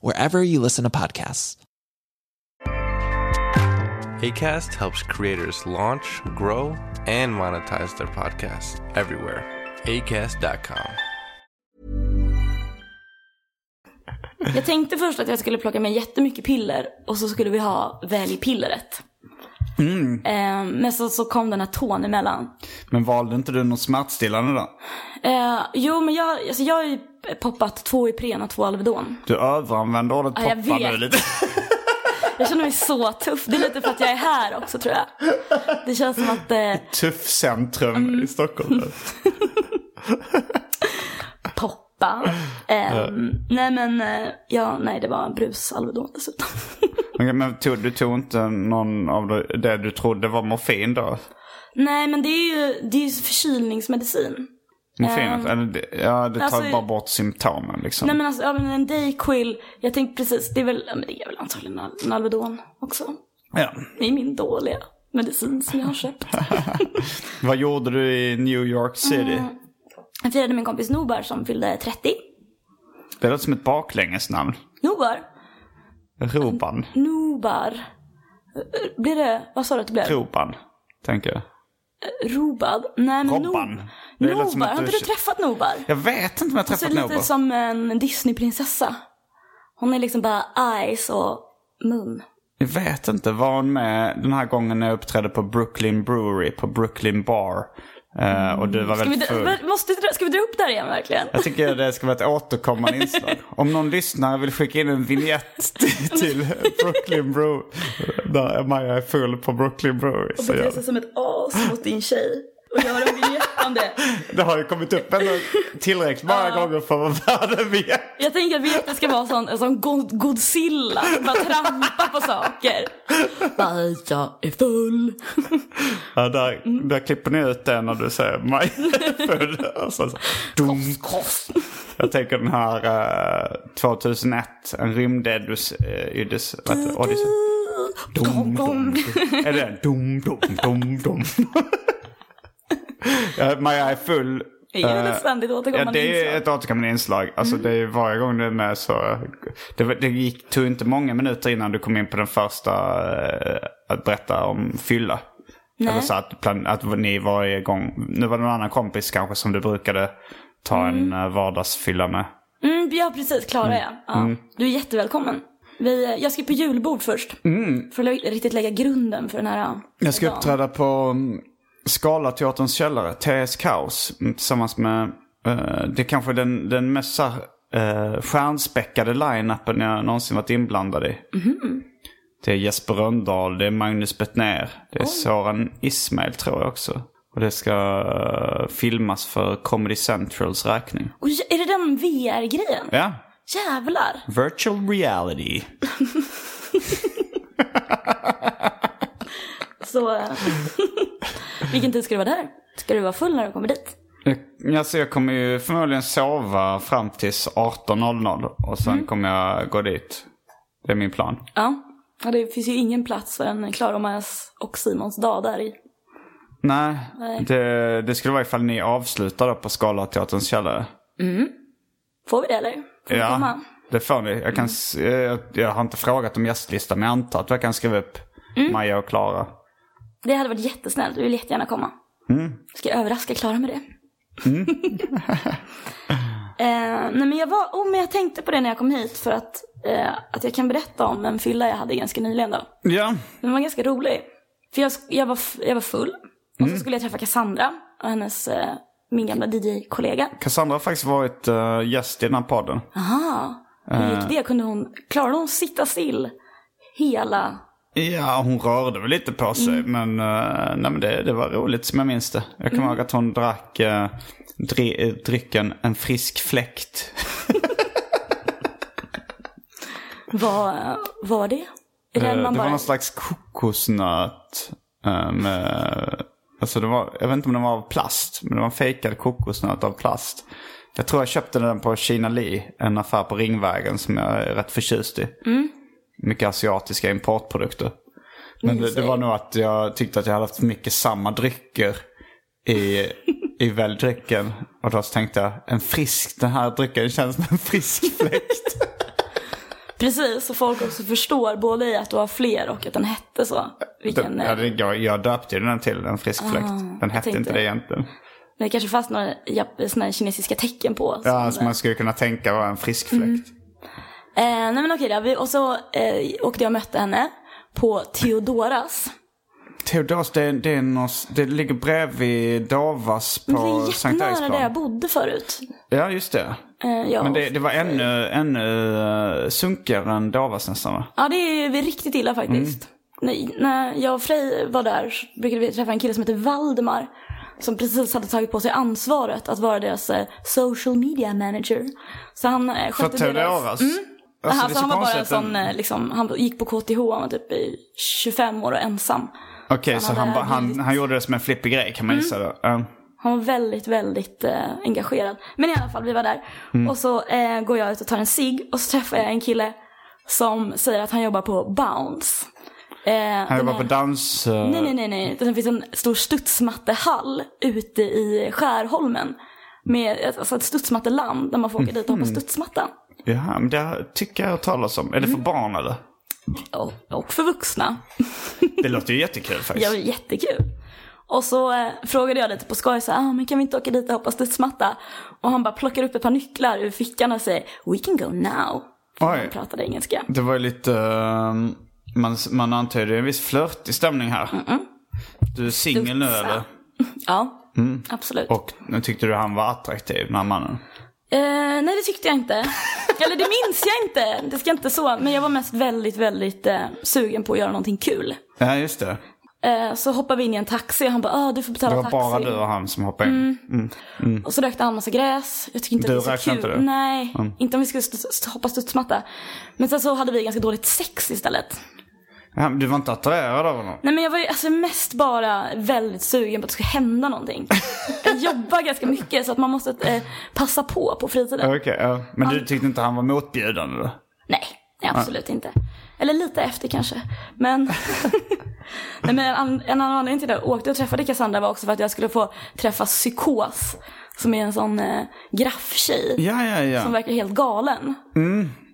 wherever you listen to podcasts. ACAST helps creators launch, grow, and monetize their podcasts everywhere. ACAST.com. Jag tänkte först att jag skulle plocka med jättemycket piller och så skulle vi ha välj pillret. Eh, men så, så kom den här tån emellan. Men valde inte du någon smärtstillande då? Eh, jo, men jag, alltså jag har ju poppat två Ipren och två Alvedon. Du överanvänder ordet Ja, jag poppa nu vet. lite. Jag känner mig så tuff. Det är lite för att jag är här också tror jag. Det känns som att eh, Tuffcentrum Mm. i Stockholm. poppa. Eh, nej men, eh, ja, nej det var brus Alvedon dessutom. Okej, Men tog, du tog inte någon av det, du trodde var morfin då? nej men det är ju, det är ju förkylningsmedicin. Morfinet? Eller det, ja, det tar alltså- bara bort symptomen liksom. Nej men alltså, ja, men en Dayquil, jag tänkte precis, det är väl, det är väl antagligen en Alvedon också. Ja. Det är min dåliga medicin som jag har köpt. Vad gjorde du i New York City? Mm. Jag firade min kompis Nobar som fyllde 30. Det låter som ett baklängesnamn. Nobar? Roban. Nobar. Blir det, vad sa du att det blev? Roban, tänker jag. Robad? Nej men Robban. No- Det Nobar, har du- inte du träffat Nobar? Jag vet inte om jag har Hon ser träffat lite Nobar. som en Disneyprinsessa. Hon är liksom bara eyes och mun. Jag vet inte. Var hon med den här gången när jag uppträdde på Brooklyn Brewery, på Brooklyn Bar? Eh, och du var Ska vi, dra- måste, ska vi dra upp där igen verkligen? Jag tycker det ska vara ett återkommande inslag. Om någon lyssnare vill skicka in en vignett till, till Brooklyn Brewery. Där Maja är full på Brooklyn Brewery. Och Så bete jag, sig som ett as mot din tjej. Och göra om det. det har ju kommit upp ändå tillräckligt många gånger för att vara värd en vignett. Jag tänker att vignetten ska vara sån, en sån God- Godzilla. Bara trampa på saker. Bara, jag är full. Ja, där, där klipper ni ut det när du säger är full. Och så, så, dum. Jag tänker den här eh, 2001, en rymdedus, uh, vad heter det? Odyssey. Dum, dum, dum. Är det? Dum, dum, dum, dum. Ja, Maja är full. Det är Eh, ett ständigt Ja, återkommande det är inslag. Mm. ett återkommande inslag. Alltså det är varje gång du är med så... Det, det gick, tog inte många minuter innan du kom in på den första eh, att berätta om fylla. Nej. Eller så att, plan, att ni varje gång... Nu var det någon annan kompis kanske som du brukade ta en eh, vardagsfylla med. Mm, ja, precis. Klara jag. Ja. Du är jättevälkommen. Vi, jag ska på julbord först. För att riktigt lägga grunden för den här Mm. Jag ska dagen. uppträda på mm, Scalateaterns källare, TS Kaos, mm, tillsammans med, eh, det är kanske den, den mest så eh, stjärnspäckade line-upen jag någonsin varit inblandad i. Det är Jesper Rönndahl, det är Magnus Bettner, det är Soran Ismail tror jag också. Och det ska eh, filmas för Comedy Centrals räkning. Och är det den VR-grejen? Ja, Jävlar. virtual reality. Så, eh, vilken tid ska du vara där? Ska du vara full när du kommer dit? Jag- Alltså jag kommer ju förmodligen sova fram tills 18.00 och sen kommer jag gå dit. Det är min plan. Ja. ja, det finns ju ingen plats för en Klara och Majas och Simons dag där i. Nej, Nej. Det, det skulle vara ifall ni avslutar då på Scalateaterns källare. Får vi det eller? Får Ja, komma? det får ni. Jag, kan, s- jag, jag har inte frågat om gästlistan men jag antar att jag kan skriva upp Maja och Klara. Det hade varit jättesnällt, vi vill jättegärna komma. Ska jag överraska Klara med det? eh, nej men jag var, oh, men jag tänkte på det när jag kom hit för att, eh, att jag kan berätta om en fylla jag hade ganska nyligen då. Ja, Den var ganska rolig. För jag, jag, var, jag var full och så skulle jag träffa Cassandra och hennes, eh, min gamla DJ-kollega. Cassandra har faktiskt varit uh, gäst i den här podden. Aha, hur gick det? Kunde hon, klarade hon sitta still hela Ja, hon rörde väl lite på sig men, eh, nej, men det, det var roligt som jag minns det. Jag kommer ihåg att hon drack uh, dri, eh, drycken En frisk fläkt. Vad var det? Är det Eh, man det var bara... någon slags kokosnöt. eh, med, alltså det var, jag vet inte om den var av plast, men det var en fejkad kokosnöt av plast. Jag tror jag köpte den på Kina Li, en affär på Ringvägen som jag är rätt förtjust i. Mycket asiatiska importprodukter. Men det, det var nog att jag tyckte att jag hade haft mycket samma drycker i, i väldrycken. Och då så tänkte jag, en frisk, den här drycken känns som en frisk fläkt. Precis, så folk också förstår både i att du har fler och att den hette så. Vilken, ja, det, jag, jag döpte den till en frisk fläkt. Den hette tänkte- inte det egentligen. det kanske fanns några här kinesiska tecken på. Ja, som, som man skulle kunna tänka var en frisk fläkt. Mm. Eh, nej men okej då, vi, och så eh, åkte jag och mötte henne på Theodoras. Theodos, det, är- det, är något, det ligger bredvid Davas Men det på är Sankt jättenära där jag Eriksplan. bodde förut. Ja, just det. Eh, jag, Men det, det var ännu, ännu uh, sunkigare än Davas nästan va? Ja, det är vi riktigt illa faktiskt. När, när jag och Frej var där så brukade vi träffa en kille som heter Valdemar. Som precis hade tagit på sig ansvaret att vara deras eh, social media manager. Så han eh, För skötte Theodoras? Mm. Alltså, så han var bara en sån, eh, liksom, han gick på KTH, han var typ i 25 år och ensam. Okej, han så hade han, bara- han, gjorde det som en flippig grej kan man Mm. gissa då. Ja. Han var väldigt, väldigt eh, engagerad. Men i alla fall, vi var där. Mm. Och så eh, går jag ut och tar en cigg och så träffar jag en kille som säger att han jobbar på Bounce. Eh, Han jobbar här- på dans... eh, Nej, nej, nej, nej. Det finns en stor studsmattehall ute i Skärholmen. Med alltså ett studsmatteland där man får åka dit och hoppa studsmatta. Ja, men det tycker jag talas om. Är det Mm. för barn eller? Och, och för vuxna. Det låter ju jättekul Ja, faktiskt. jättekul. Och så eh, frågade jag lite på skoj, så, ah, men kan vi inte åka dit och hoppa studsmatta? Och han bara plockar upp ett par nycklar ur fickan och säger, we can go now. För Oj. han pratade engelska. Det var ju lite... eh, man, man antyder en viss flörtig stämning här. Du är singel nu eller? Ja, absolut. Och nu tyckte du han var attraktiv, den här mannen? Eh, nej, det tyckte jag inte. Eller det minns jag inte. Det ska inte så. Men jag var mest väldigt, väldigt eh, sugen på att göra någonting kul. Ja, just det. Eh, så hoppade vi in i en taxi och han bara, ah, du får betala Det var taxi. bara du och han som hoppade in. Och så rökte han massa gräs. Jag tycker inte Du att det är så kul. inte det? Nej, inte om vi skulle st- st- hoppa studsmatta. Men sen så hade vi ganska dåligt sex istället. Ja, du var inte attraherad av honom? Nej men jag var ju alltså mest bara väldigt sugen på att det skulle hända någonting. jag jobbar ganska mycket så att man måste eh, passa på på fritiden. Okej, ja. Men du tyckte inte han var motbjudande då? Nej, nej absolut inte. Eller lite efter kanske. Men, nej, men en, en annan anledning till att jag åkte och träffade Cassandra var också för att jag skulle få träffa Psykos. Som är en sån eh, grafftjej. Ja, ja, ja. Som verkar helt galen.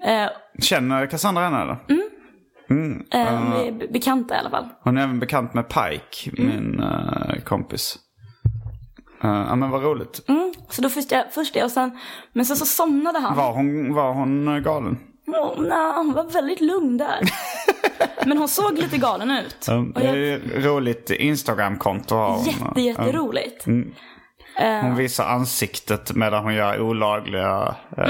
Eh, Känner Cassandra henne eller? eh, vi är be- bekanta i alla fall. Hon är även bekant med Pike, min eh, kompis. Eh, ja men vad roligt. Mm, så då först, jag, först det och sen, men sen så somnade han. Var hon, var hon galen? Oh, nej, hon var väldigt lugn där. men hon såg lite galen ut. Och det är jag, roligt Instagram-konto har hon. jätte, jätteroligt. Hon visar ansiktet medan hon gör olagliga eh,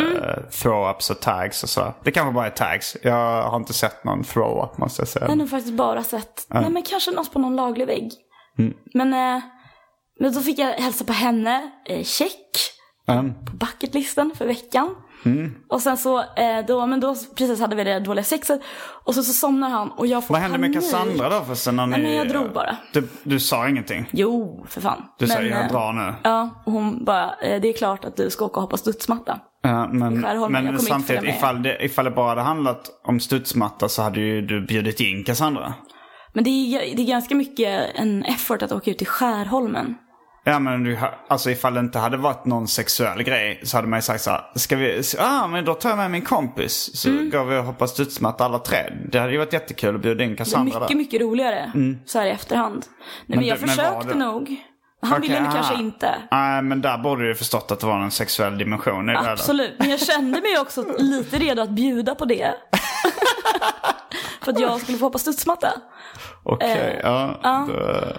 throw-ups och tags och så. Det kanske bara är tags. Jag har inte sett någon throw-up måste jag säga. Jag har nog faktiskt bara sett, nej men kanske något på någon laglig vägg. Mm. Men, eh, men då fick jag hälsa på henne, eh, check, Mm. på bucketlisten för veckan. Mm. Och sen så, eh, då, men då precis hade vi det dåliga sexet. Och så, så somnar han och jag får Vad hände med panik. Cassandra då förresten? När Nej, ni, men jag drog bara. Du, du sa ingenting? Jo, för fan. Du men, säger jag eh, drar nu. Ja, och hon bara, eh, det är klart att du ska åka och hoppa studsmatta. Ja, men men samtidigt, ifall det, ifall det bara hade handlat om studsmatta så hade ju du bjudit in Cassandra. Men det är, det är ganska mycket en effort att åka ut till Skärholmen. Ja men du, alltså ifall det inte hade varit någon sexuell grej så hade man ju sagt så här, ska vi, ah men då tar jag med min kompis så Mm. går vi och hoppar studsmatta alla tre. Det hade ju varit jättekul att bjuda in Det är Cassandra mycket, där. mycket roligare så här i efterhand. Nej, men, Men jag du- men försökte det- nog. Han Okej, ville ah. kanske inte. Nej men där borde du förstått att det var en sexuell dimension i det. Absolut, men jag kände mig också lite redo att bjuda på det. För att jag skulle få hoppa studsmatta. Okej, ja. ja. Då, Eh,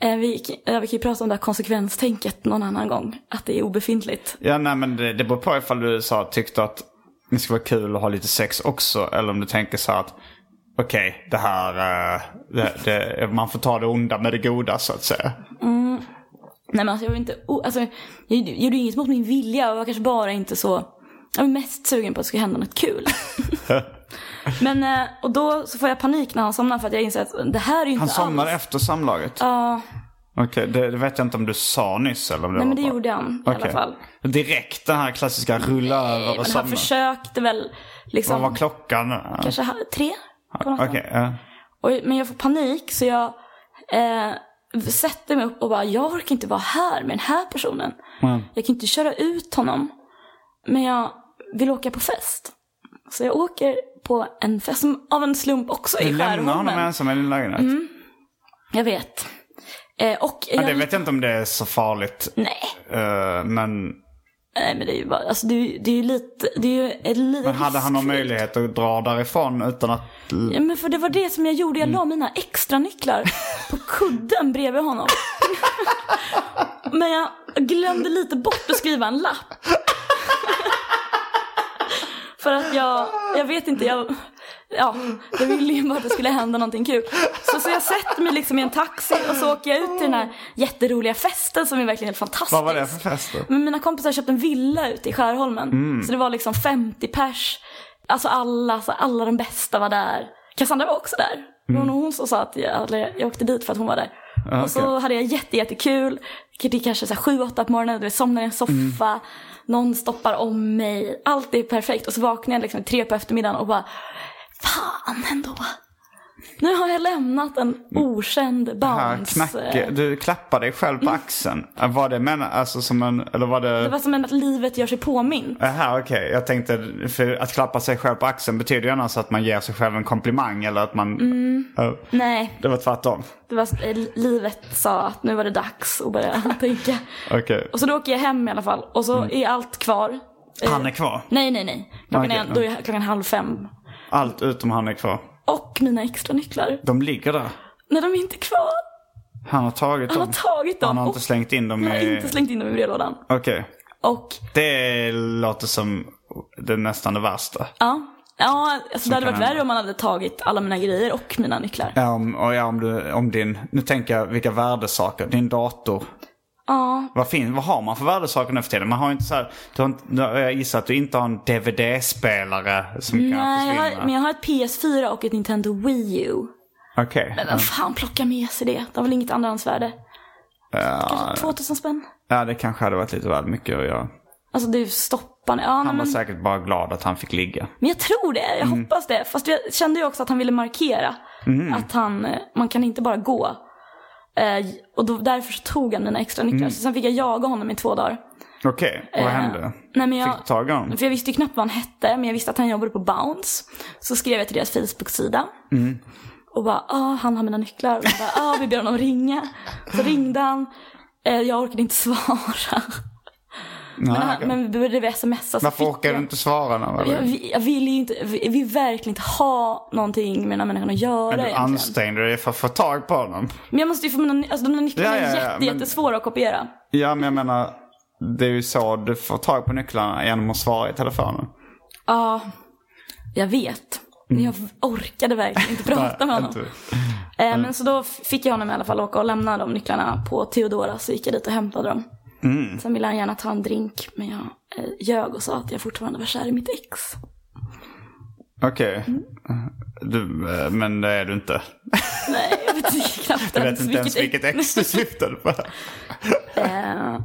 Vi, eh, vi kan ju prata om det här konsekvenstänket någon annan gång. Att det är obefintligt. ja nej men det, det beror på ifall du sa, tyckte att det skulle vara kul att ha lite sex också. Eller om du tänker så här att okej, det här, eh, det, det, man får ta det onda med det goda så att säga. Nej men alltså jag var inte, alltså, jag gjorde inget mot min vilja. Jag var kanske bara inte så, jag var mest sugen på att det skulle hända något kul. men, eh, och då så får jag panik när han somnar för att jag inser att det här är ju inte Han somnade alls. efter samlaget? Ja, Okej, det, det vet jag inte om du sa nyss eller om det nej var men det bara- gjorde han i alla fall. Direkt den här klassiska rulla över och Men han somna. försökte väl liksom, Vad var klockan? Kanske tre? på natten. Ja. Och, men jag får panik så jag eh, sätter mig upp och bara, jag orkar inte vara här med den här personen. Mm. Jag kan inte köra ut honom. Men jag vill åka på fest. Så jag åker på en fest som av en slump också Du i lämnar honom Skärholmen. ensam i din lägenhet. Jag vet. Eh, och Ja, jag, det vet jag inte om det är så farligt. Nej, Eh, men, nej men det är ju bara, alltså det är det är ju lite, det är ju ett lite men hade han någon möjlighet att dra därifrån utan att... Ja, men för det var det som jag gjorde. Jag Mm. la mina extra nycklar på kudden bredvid honom. men jag glömde lite bort att skriva en lapp. För att jag, jag vet inte, jag, ja, jag ville ju bara att det skulle hända någonting kul. Så, så jag sätter mig liksom i en taxi och så åker jag ut till den här jätteroliga festen som är verkligen helt fantastisk. Vad var det för fest då? Men mina kompisar köpte en villa ute i Skärholmen. Så det var liksom 50 pers. Alltså alla, alltså alla de bästa var där. Cassandra var också där. Nog hon som sa att jag, jag åkte dit för att hon var där. och så hade jag jätte, jättekul. Det är kanske så här sju, åtta på morgonen, du somnar i en soffa. Någon stoppar om mig. Allt är perfekt. Och så vaknar jag liksom tre på eftermiddagen och bara, fan ändå. Nu har jag lämnat en okänd Här bounce. knacke, du klappar dig själv på axeln. Var det men, alltså som en, eller var det... Det var som att livet gör sig påmint. Jaha, okej. Jag tänkte, för att klappa sig själv på axeln betyder ju annars att man ger sig själv en komplimang eller att man... Ja, Nej, det var tvärtom. Det var, eh, livet sa att nu var det dags att börja tänka. Okej. Och så då åker jag hem i alla fall. Och så är allt kvar. Eh, Han är kvar. Nej, nej, nej. Klockan, Okej, är, då är klockan halv fem. Allt utom han är kvar. Och mina extra nycklar. De ligger där. Nej, de är inte kvar. Han har tagit Han dem. har tagit dem. Han har inte slängt in dem Han har i... inte slängt in dem i brevlådan. Okej. Och Det låter som det nästan det värsta. ja, ja alltså det hade varit hända. värre om man hade tagit alla mina grejer och mina nycklar. Ja, om, och ja, om, du, om din... Nu tänker jag vilka värdesaker. Din dator. Ja, Vad, fin, vad har man för värdesaker nu för tiden? Man har inte så här... Du har inte, jag gissar att du inte har en DVD-spelare som kan nej, jag försvinna. har, men jag har ett PS4 och ett Nintendo Wii U. Okej. Men vem fan plockar med sig det? Det har väl inget andrahandsvärde? Ja, Kanske 2000 spänn? ja, det kanske hade varit lite väl mycket att göra. Alltså det är stoppande. Ja, nej, Han var men, säkert bara glad att han fick ligga. men jag tror det, jag Mm. hoppas det. Fast jag kände ju också att han ville markera att han, man kan inte bara gå. Eh, och då, därför så tog han mina extra nycklar. Mm. Så sen fick jag jaga honom i två dagar. Okej, och vad Eh, hände? Nej, men jag, Fick du tag i honom? För jag visste ju knappt vad han hette, men jag visste att han jobbade på Bounce. Så skrev jag till deras Facebook-sida. Mm. Och bara, ah, han har mina nycklar. Och bara, ah, vi ber honom ringa. Så ringde han. Eh, jag orkade inte svara. Men, han, men vi började smsa. Varför orkar du inte svara nu? jag, vi- jag vill ju inte, vi vill verkligen inte ha någonting med den här människan att göra Men du egentligen. ansträngde dig för att få tag på honom. Men jag måste ju få mina, alltså de här nycklarna Ja, ja, är ja, jätte, men- jättesvåra att kopiera. Ja, men jag menar, det är ju så du får tag på nycklarna genom att svara i telefonen. Ja, jag vet. Men jag orkade verkligen inte prata med honom. Eh, men så då fick jag honom i alla fall åka och lämna de nycklarna på Theodora. Så gick jag dit och hämtade dem. Sen ville han gärna ta en drink. Men jag eh, ljög och sa att jag fortfarande var kär i mitt ex. Okej. Mm. Du, eh, men det är du inte. Nej, jag vet knappt Du vet inte ens vilket ex du syftade på. Eh,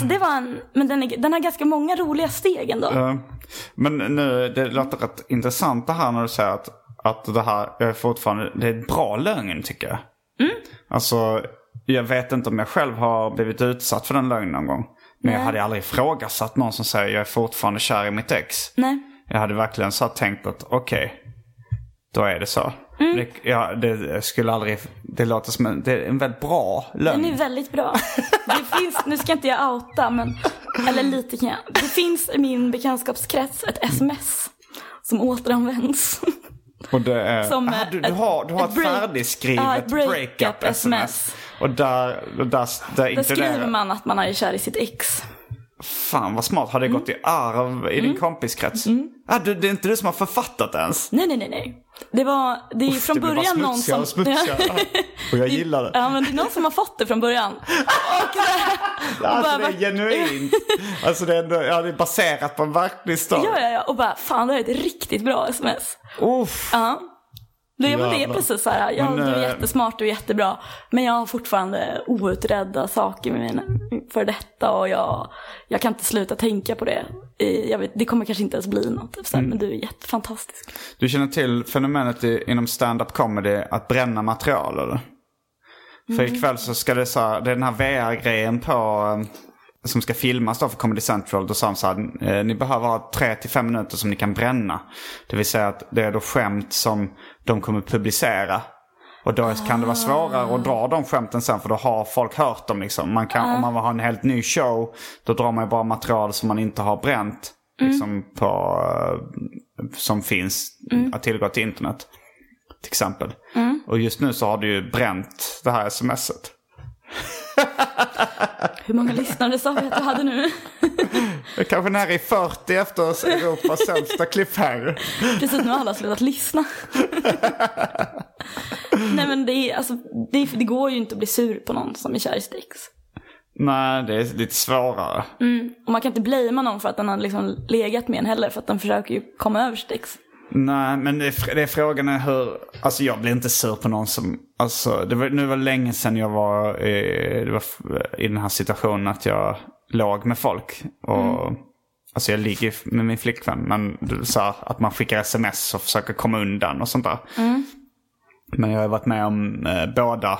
så det var en, men den, är, den har ganska många roliga steg ändå. Ja. Men nu, det låter rätt intressant det här när du säger att, att det här är fortfarande, det är en bra lögn tycker jag. Mm. Alltså, jag vet inte om jag själv har blivit utsatt för den lögnen någon gång. Men jag Nej. hade aldrig ifrågasatt någon som säger jag är fortfarande kär i mitt ex. Nej. Jag hade verkligen så tänkt att okej, då är det så. Mm. Det, ja, det skulle aldrig, det låter som en, det är en väldigt bra lögn. Den är väldigt bra. Det finns, nu ska inte jag outa, men, eller lite kan jag. Det finns i min bekantskapskrets ett sms som återanvänds. Och det är, Som, eh, du, du har, du har ett ett, break- färdigskrivet breakup breakup-sms. SMS. Och där, där, där Där inkluderar... skriver man att man är kär i sitt ex. Fan vad smart. Har det gått i arv i Mm. din kompiskrets? Ah, du, det är inte du som har författat det ens? Nej, nej, nej, nej. Det var, det är Uff, från det början någon som... och smutsigare. Och jag gillar det. Ja, men det är någon som har fått det från början. Och, och Alltså bara, det är genuint. Alltså det är, ändå, ja, det är baserat på en verklig story. Ja, ja, ja. Och bara, fan det här är ett riktigt bra sms. Uff. Ja. Det, men det är precis så här, ja, Men, du är eh, jättesmart, du är jättebra. Men jag har fortfarande outredda saker med mina för detta och jag, jag kan inte sluta tänka på det. Eh, Jag vet, det kommer kanske inte ens bli något, så Mm. här, men du är jättefantastisk. Du känner till fenomenet inom stand-up comedy att bränna material eller? För Mm. ikväll så ska det så här, det är den här VR-grejen på, som ska filmas då för Comedy Central. Då sa de så här, eh, ni behöver ha tre till fem minuter som ni kan bränna. Det vill säga att det är då skämt som de kommer publicera. Och då kan det vara svårare att dra de skämten sen för då har folk hört dem liksom. Man kan, Om man vill ha en helt ny show då drar man ju bara material som man inte har bränt. Liksom på, eh, som finns att tillgå till internet. Till exempel. Och just nu så har du ju bränt det här smset. Hur många lyssnare sa vi att du hade nu? Jag är kanske nära i 40 efter Europas sämsta cliffhanger. Precis, nu har alla slutat lyssna. Nej men det, är, alltså, det, är, det går ju inte att bli sur på någon som är kär i Strix. Nej, det är lite svårare. Och man kan inte blamea någon för att den har liksom legat med en heller, för att den försöker ju komma över Strix. Nej, men det är, det är frågan är hur... Alltså jag blir inte sur på någon som... Alltså, det var, nu var det länge sedan jag var, i, var i den här situationen att jag låg med folk. Och, Alltså jag ligger med min flickvän, men du sa att man skickar sms och försöker komma undan och sånt där. Men jag har varit med om eh, båda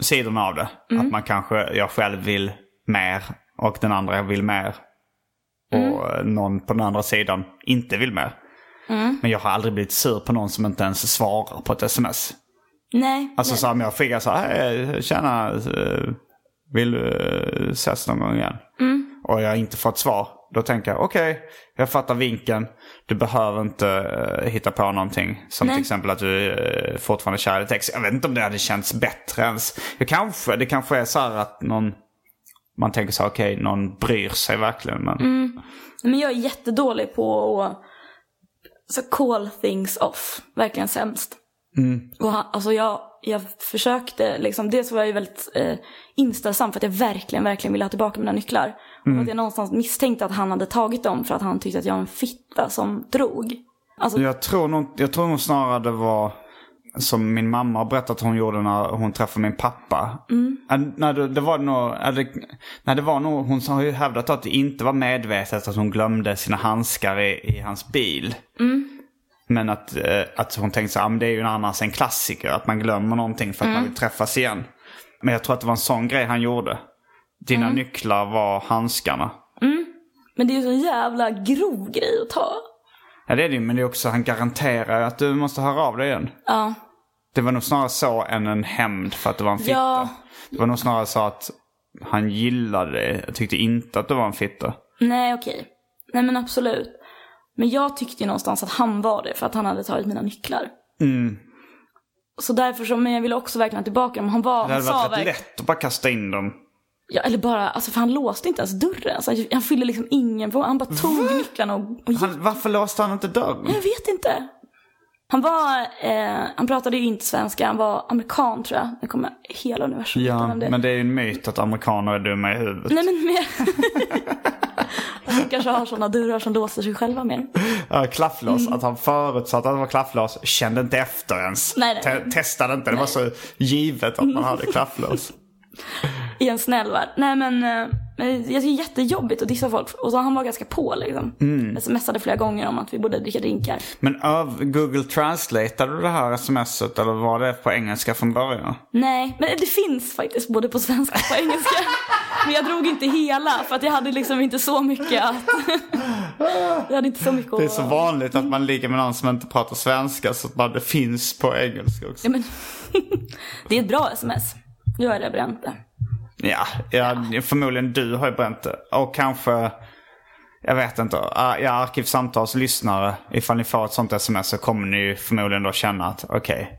sidorna av det. Att man kanske, jag själv vill mer och den andra vill mer. Och eh, någon på den andra sidan inte vill mer. Men jag har aldrig blivit sur på någon som inte ens svarar på ett sms. Nej. Alltså nej. så om jag skickar så här, "Hej, tjena, eh, vill du eh, ses någon gång igen? Och jag har inte fått svar. Då tänker jag, okej, jag fattar vinkeln. Du behöver inte eh, hitta på någonting. Som Nej. till exempel att du uh, fortfarande är kär i text. Jag vet inte om det hade känts bättre ens. Jag kanske, det kanske är så här att någon, man tänker så här, okej, någon bryr sig verkligen. Men Men jag är jättedålig på att så call things off. Verkligen sämst. Och han, alltså jag, jag försökte liksom, dels var jag ju väldigt eh, inställsam för att jag verkligen, verkligen ville ha tillbaka mina nycklar. Och att jag någonstans misstänkte att han hade tagit dem för att han tyckte att jag var en fitta som drog. Alltså, Jag tror nog, jag tror nog snarare det var som min mamma har berättat att hon gjorde när hon träffade min pappa. Mm. Nej, det, det var nog, eller, nej, det var nog, hon har ju hävdat att det inte var medvetet att hon glömde sina handskar i, i hans bil. Men att, eh, att hon tänkte så här, "Ah, det är ju annars en klassiker, att man glömmer någonting för att man vill träffas igen. Men jag tror att det var en sån grej han gjorde. Dina nycklar var handskarna. men det är ju så en jävla grov grej att ta. Ja det är det men det är också, han garanterar att du måste höra av dig igen. Ja. Det var nog snarare så än en hämnd för att det var en fitta. Ja. Det var nog snarare så att han gillade det. Jag tyckte inte att det var en fitta. Nej, okej. Nej, men absolut. Men jag tyckte ju någonstans att han var det för att han hade tagit mina nycklar. Så därför så, men jag ville också verkligen ha tillbaka dem. Han var, Det han hade sa varit rätt verkligen, lätt att bara kasta in dem. ja, eller bara, alltså för han låste inte ens dörren. Alltså, han fyllde liksom ingen fråga. Han bara tog nycklarna och, och gick. Han, varför låste han inte dörren? Jag vet inte. Han var, eh, han pratade ju inte svenska, han var amerikan tror jag. Nu kommer hela universum Ja, det. men det är ju en myt att amerikaner är dumma i huvudet. Nej men mer. De kanske har sådana dörrar som låser sig själva mer. Ja, klafflås. Mm. Att han förutsatte att det var klafflås. Kände inte efter ens. Nej, nej. Te- testade inte. Det var så givet att man hade klafflås. I en snäll värld. Nej men, eh, men jag tycker det är jättejobbigt att dissa folk. Och så han var ganska på liksom. Mm. Smsade flera gånger om att vi borde dricka drinkar. Men öv, Google translateade du det här smset eller var det på engelska från början? Nej, men det finns faktiskt både på svenska och på engelska. Men jag drog inte hela för att jag hade liksom inte så mycket att... jag hade inte så mycket att... Det är så vanligt att man ligger med någon som inte pratar svenska så att man, det finns på engelska också. Ja, men... det är ett bra sms. Nu har jag bränt det. Ja, ja, förmodligen du har ju bränt det. Och kanske, jag vet inte, ja, Arkivsamtals lyssnare, ifall ni får ett sånt sms så kommer ni ju förmodligen då känna att okej.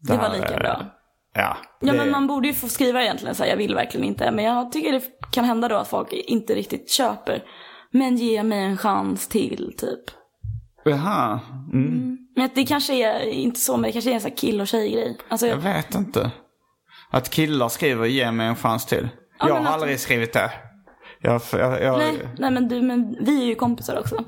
Det var här lika bra. Ja, Ja det- men man borde ju få skriva egentligen så här, jag vill verkligen inte. Men jag tycker det kan hända då att folk inte riktigt köper. Men ge mig en chans till typ. Jaha, mm. Men det kanske är inte så, men det kanske är en sån här kill och tjej-grej. Alltså, jag vet inte. Att killar skriver ge mig en chans till. Ja, jag har aldrig skrivit det. Jag, jag, jag, nej, nej men, du, men vi är ju kompisar också.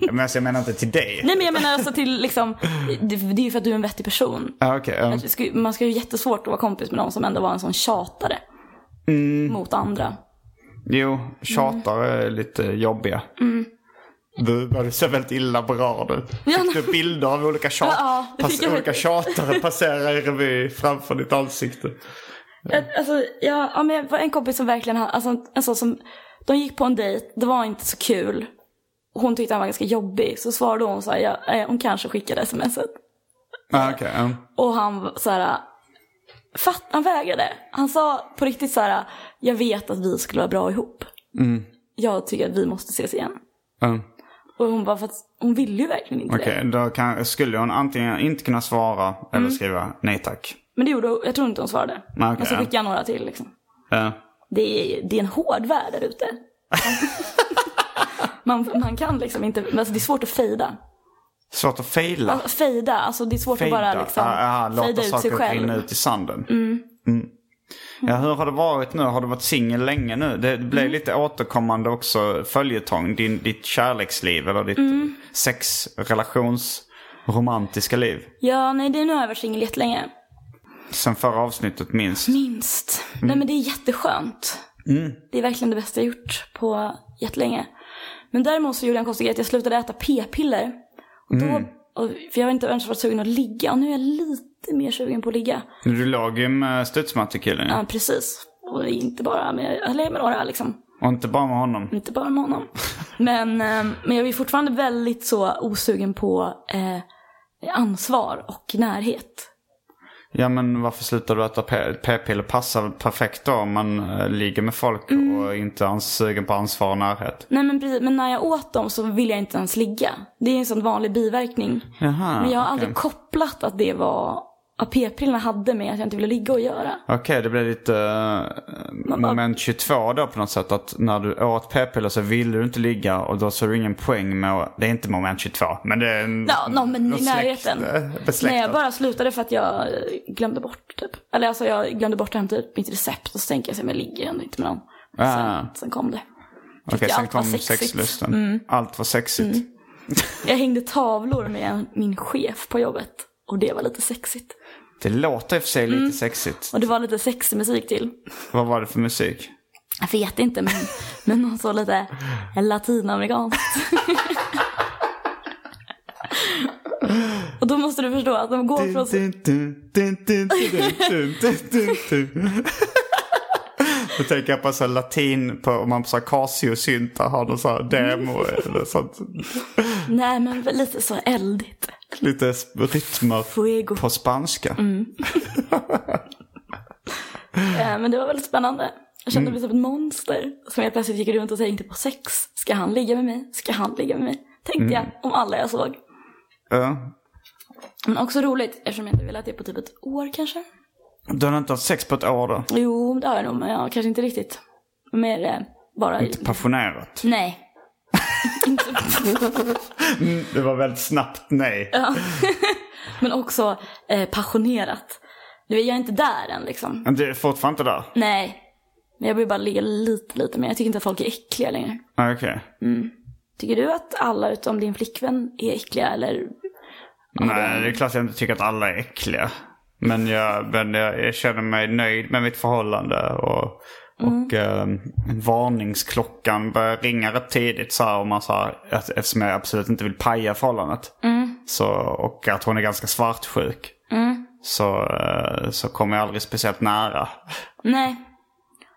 Men alltså, jag menar inte till dig. nej men jag menar alltså till liksom, det, det är ju för att du är en vettig person. Ja. Det ska, man ska ju jättesvårt att vara kompis med någon som ändå var en sån tjatare. Mm. Mot andra. Jo, tjatare är lite jobbiga. Du, du ser väldigt illa berörd ut. Ja, Fick du bilder av olika, tjat, Ja, jag olika tjatare passera i revy framför ditt ansikte? Jag- Alltså, ja, ja, men jag var en kompis som verkligen alltså en sån som De gick på en dejt, det var inte så kul. Hon tyckte han var ganska jobbig, så svarade hon så här, ja, eh, hon kanske skickade smset. Ah, okej, ja. Och han så här, fatt, han vägrade. Han sa på riktigt så här, jag vet att vi skulle vara bra ihop. Jag tycker att vi måste ses igen. Ja. Och hon bara, för att hon ville ju verkligen inte Okej, då kan, skulle hon antingen inte kunna svara eller skriva nej tack. Men det gjorde hon, jag tror inte hon svarade. Okej, Men så skickade jag några till liksom. Ja. Det är, det är en hård värld där ute. man, man kan liksom inte, alltså det är svårt att fejda. Svårt att fejla. Alltså, fejda, alltså det är svårt att bara liksom ah, ah, låta fejda ut sig saker själv. rinna ut i sanden. Mm. Ja, hur har det varit nu? Har du varit singel länge nu? Det blev Mm. lite återkommande också följetong. Din, ditt kärleksliv eller ditt Mm. sex, relations, romantiska liv. Ja, nej det, nu har jag varit singel jättelänge. Sen förra avsnittet minst. Minst. Nej men det är jätteskönt. Det är verkligen det bästa jag gjort på jättelänge. Men däremot så gjorde jag en konstig grej, att jag slutade äta p-piller. Och då, och, för jag har inte ens varit sugen att ligga, och nu är jag lite mer sugen på att ligga. Du låg ju med studsmattekillen Ja, precis. Och inte bara med, eller med några liksom. Och inte bara med honom. Inte bara med honom. Men, eh, men jag är fortfarande väldigt så osugen på eh, ansvar och närhet. Ja men varför slutar du äta p-piller? Passar perfekt då om man eh, ligger med folk Mm. och inte är sugen på ansvar och närhet. Nej men precis, men när jag åt dem så ville jag inte ens ligga. Det är en sån vanlig biverkning. Jaha, men jag har okej. aldrig kopplat att det var, p-pillerna hade med att jag inte ville ligga och göra. Okej, det blev lite uh, moment 22 då på något sätt. Att när du åt p-piller så ville du inte ligga och då såg du ingen poäng med att... Det är inte moment 22, men det är en... Ja, no, men i närheten. Eh, Nej, besläktat. jag bara slutade för att jag eh, glömde bort typ. Eller alltså jag glömde bort att hämta ut mitt recept och så tänker jag men jag ligger ändå inte med någon. Ah. Sen, sen kom det. Okej, Tyckte sen kom sexigt. Mm. sexlusten. Allt var sexigt. Jag hängde tavlor med min chef på jobbet. Och det var lite sexigt. Det låter i och för sig lite mm. sexigt. Och det var lite sexig musik till. Vad var det för musik? Jag vet inte men, men någon så lite latinamerikanskt. Och då måste du förstå att de går från... Då tänker jag på så latin, på, om man sa Casio-syntar har någon sån här demo eller sånt. Nej men lite så eldigt. Lite rytmer Fuego. på spanska. Eh, Men det var väldigt spännande. Jag kände mig som ett monster som jag plötsligt gick runt och tänkte på sex. Ska han ligga med mig? Ska han ligga med mig? Tänkte jag om alla jag såg. Ja. Men också roligt eftersom jag inte velat det på typ ett år kanske. Du har inte haft sex på ett år då? Jo, det har jag nog, men ja, kanske inte riktigt. Mer eh, bara... Inte passionerat? Nej. Inte... Det var väldigt snabbt nej. Men också eh, passionerat. Du vet, jag är inte där än liksom. Men du är fortfarande inte där? Nej. Men jag vill bara ligga lite, lite mer. Jag tycker inte att folk är äckliga längre. Ah, Okej. Tycker du att alla utom din flickvän är äckliga eller? Nej, det är klart jag inte tycker att alla är äckliga. Men jag, men jag, jag känner mig nöjd med mitt förhållande. Och, och eh, varningsklockan börjar ringa rätt tidigt. Så här, om man, så här, att- eftersom jag absolut inte vill paja förhållandet. Så, och att hon är ganska svartsjuk. Så, eh, så kommer jag aldrig speciellt nära. Nej.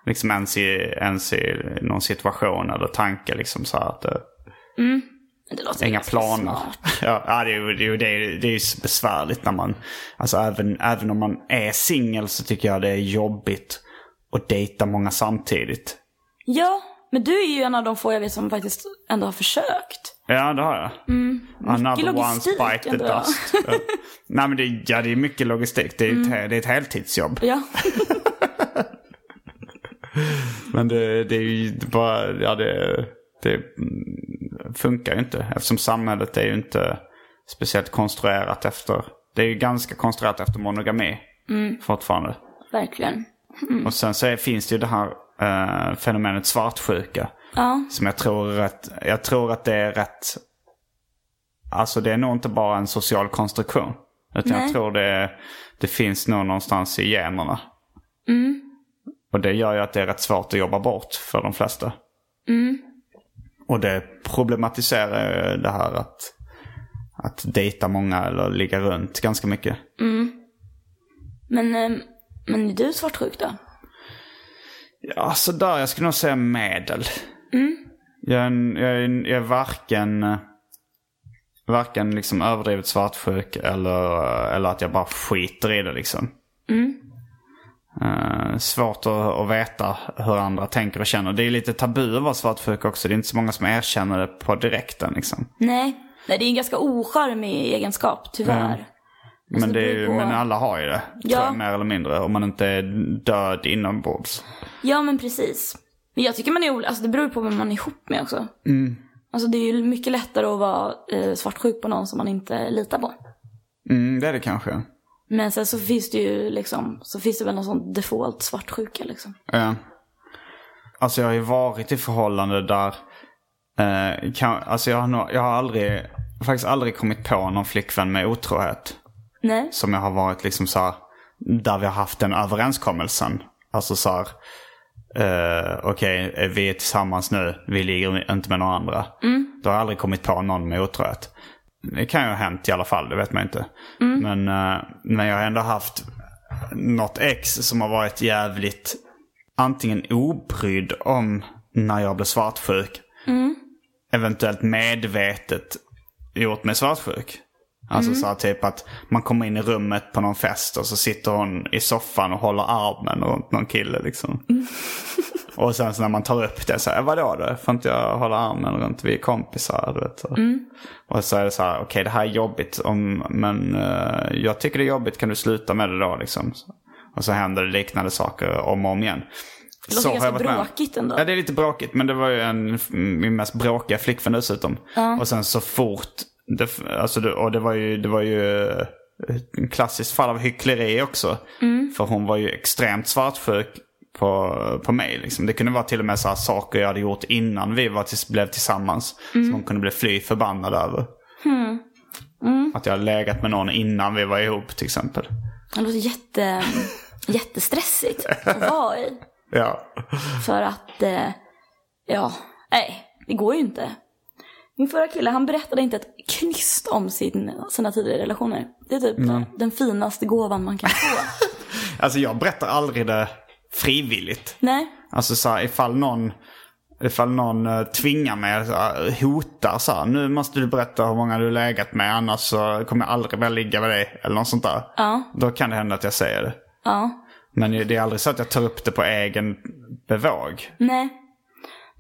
Liksom ens i, ens i någon situation eller tanke. Liksom så här att, eh, Men det låter Inga planer. Ja, det är ju det är, det är, det är besvärligt när man... Alltså även, även om man är singel så tycker jag det är jobbigt att dejta många samtidigt. Ja, men du är ju en av de få jag vet som faktiskt ändå har försökt. Ja, det har jag. Another Mycket one logistik spike the ändå. dust. Ja. Nej men det, ja, det är mycket logistik. Det är, Mm. ett, det är ett heltidsjobb. Ja. Men det, det är ju bara... Ja, det, det mm, funkar ju inte. Eftersom samhället är ju inte speciellt konstruerat efter... Det är ju ganska konstruerat efter monogami Mm. fortfarande. Verkligen. Och sen så är, finns det ju det här eh, fenomenet svartsjuka. Ja. Som jag tror, rätt, jag tror att det är rätt... Alltså det är nog inte bara en social konstruktion. Utan jag Nej. tror det, det finns nog någonstans i generna. Och det gör ju att det är rätt svårt att jobba bort för de flesta. Och det problematiserar ju det här att, att dejta många eller ligga runt ganska mycket. Men, eh, men är du svartsjuk då? Ja, sådär. Jag skulle nog säga medel. Jag, är, jag, är, jag är varken, varken liksom överdrivet svartsjuk eller, eller att jag bara skiter i det liksom. Eh, svårt att, att veta hur andra tänker och känner. Det är lite tabu att vara svartsjuk också. Det är inte så många som erkänner det på direkten liksom. Nej. Nej, det är en ganska ocharmig egenskap, tyvärr. Alltså, Men, det på- men alla har ju det. Ja. Tror jag, mer eller mindre. Om man inte är död inombords. Ja, men precis. Men jag tycker man är ol- alltså det beror på vem man är ihop med också. Alltså det är ju mycket lättare att vara eh, svartsjuk på någon som man inte litar på. Mm, det är det kanske. Men sen så finns det ju liksom, så finns det väl någon sån default svartsjuka liksom. Ja. Alltså jag har ju varit i förhållande där... Eh, kan, alltså jag har, nog, jag har aldrig, faktiskt aldrig kommit på någon flickvän med otrohet. Nej. Som jag har varit liksom så här, där vi har haft den överenskommelsen. Alltså så här, eh, okej eh, vi är tillsammans nu, vi ligger inte med några andra. Då har jag aldrig kommit på någon med otrohet. Det kan ju ha hänt i alla fall, det vet man inte. Men, eh, men jag har ändå haft något ex som har varit jävligt antingen obrydd om när jag blev svartsjuk. Eventuellt medvetet gjort mig svartsjuk. Alltså så här, typ att man kommer in i rummet på någon fest och så sitter hon i soffan och håller armen runt någon kille liksom. och sen så när man tar upp det så här, vadå då? Får inte jag hålla armen runt? Vi är kompisar, du vet. Så. Och så är det så här, okej det här är jobbigt om, men eh, jag tycker det är jobbigt, kan du sluta med det då liksom? Och så händer det liknande saker om och om igen. Det låter Så ganska jag varit med bråkigt ändå. Ja, det är lite bråkigt. Men det var ju en, min mest bråkiga flickvän dessutom. Och sen så fort, det, alltså det, och det var ju, det var ju eh, en klassiskt fall av hyckleri också. För hon var ju extremt svartsjuk på, på mig. Liksom. Det kunde vara till och med så saker jag hade gjort innan vi var tills, blev tillsammans. Som hon kunde bli fly förbannad över. Att jag hade legat med någon innan vi var ihop till exempel. Det låter jätte, jättestressigt att vara i. Ja. För att, eh, ja, nej, det går ju inte. Min förra kille, han berättade inte ett knyst om sin, sina tidigare relationer. Det är typ den finaste gåvan man kan få. Alltså jag berättar aldrig det frivilligt. nej, Alltså så här, ifall någon, ifall någon eh, tvingar mig, så här, hotar så här, nu måste du berätta hur många du har legat med annars så kommer jag aldrig vilja ligga med dig. Eller något sånt där. Ja. Då kan det hända att jag säger det. ja, Men det är aldrig så att jag tar upp det på egen bevåg. nej.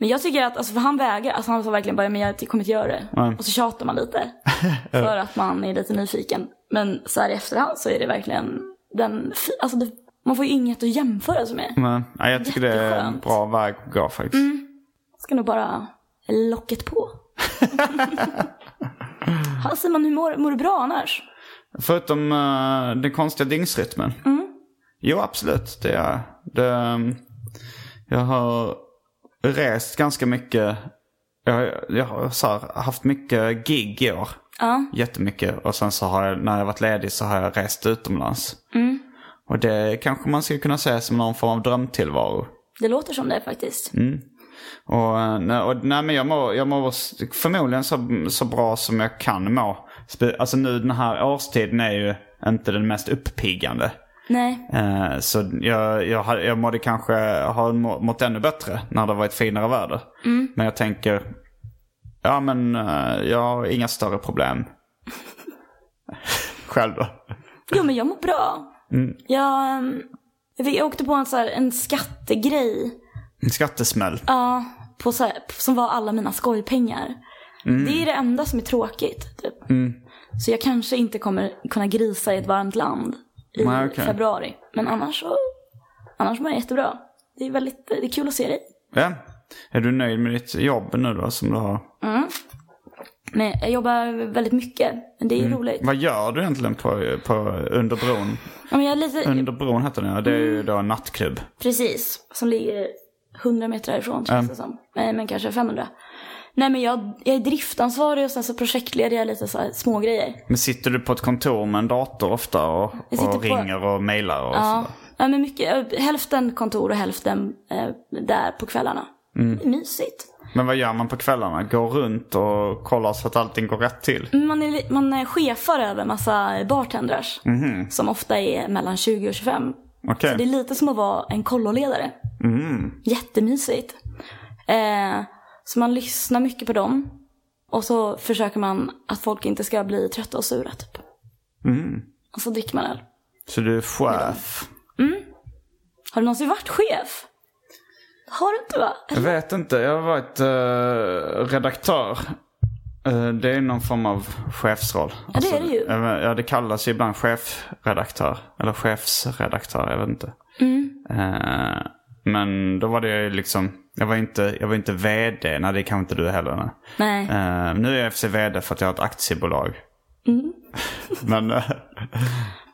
Men jag tycker att, alltså för han vägrar, alltså han sa verkligen bara, men jag kommer inte göra det. Och så tjatar man lite. för att man är lite nyfiken. Men så här i efterhand så är det verkligen den, alltså det, man får ju inget att jämföra sig med. Men ja, jag tycker det är en bra väg att gå faktiskt. Ska nog bara locket på. ja, Simon, hur mår, mår du bra annars? Förutom uh, den konstiga dygnsrytmen. Jo, absolut. Det är det, ehm, Jag har rest ganska mycket. Jag, jag har här, haft mycket gig i år. Ja. Jättemycket. Och sen så har jag, när jag varit ledig så har jag rest utomlands. Och det kanske man skulle kunna säga som någon form av drömtillvaro. Det låter som det faktiskt. Och, eh, nej, och, nej men jag mår, jag mår förmodligen så, så bra som jag kan må. Alltså nu den här årstiden är ju inte den mest uppiggande. Nej. Eh, så jag, jag, jag mådde kanske ha må- mått ännu bättre när det varit finare väder. Men jag tänker, ja men eh, jag har inga större problem. Själv då? Jo, men jag mår bra. Jag, ehm, jag jag åkte på en, så här, en skattegrej. En skattesmäll. Ja, på så här, som var alla mina skojpengar. Det är det enda som är tråkigt. Typ. Så jag kanske inte kommer kunna grisa i ett varmt land i Nej, okej. februari. Men annars så annars mår jag jättebra. Det är väldigt det är kul att se dig. Ja. Är du nöjd med ditt jobb nu då som du har? Men jag jobbar väldigt mycket. Men det är roligt. Vad gör du egentligen på, på under bron? Ja, men jag lite, Under bron heter den ja. Det är ju då en nattklubb. Precis, som ligger 100 meter härifrån känns det som. Nej, men kanske 500. Nej men jag, jag är driftansvarig och sen så projektleder jag lite så här små grejer. Men sitter du på ett kontor med en dator ofta och, och på- ringer och mejlar och Ja, sådär? ja men mycket, hälften kontor och hälften eh, där på kvällarna. Mm. Mysigt. Men vad gör man på kvällarna? Går runt och kollar så att allting går rätt till? Man är, man är chefar över massa bartenders. Som ofta är mellan 20 och 25. Mhm. Okej. Så det är lite som att vara en kolloledare. Jättemysigt. Eh, Så man lyssnar mycket på dem. Och så försöker man att folk inte ska bli trötta och sura typ. Och så dricker man öl. Så du är chef? Har du någonsin varit chef? Har du inte va? Jag vet inte. Jag har varit eh, redaktör. Eh, det är någon form av chefsroll. Ja, det är det ju. eh, ja, det kallas ju ibland chefredaktör. Eller chefsredaktör, jag vet inte. Mm. Eh, men då var det liksom, jag var inte, jag var inte vd. Nej, det kan inte du heller. Nej. Nej. Eh, nu är jag FC vd för att jag har ett aktiebolag. Mm. men eh,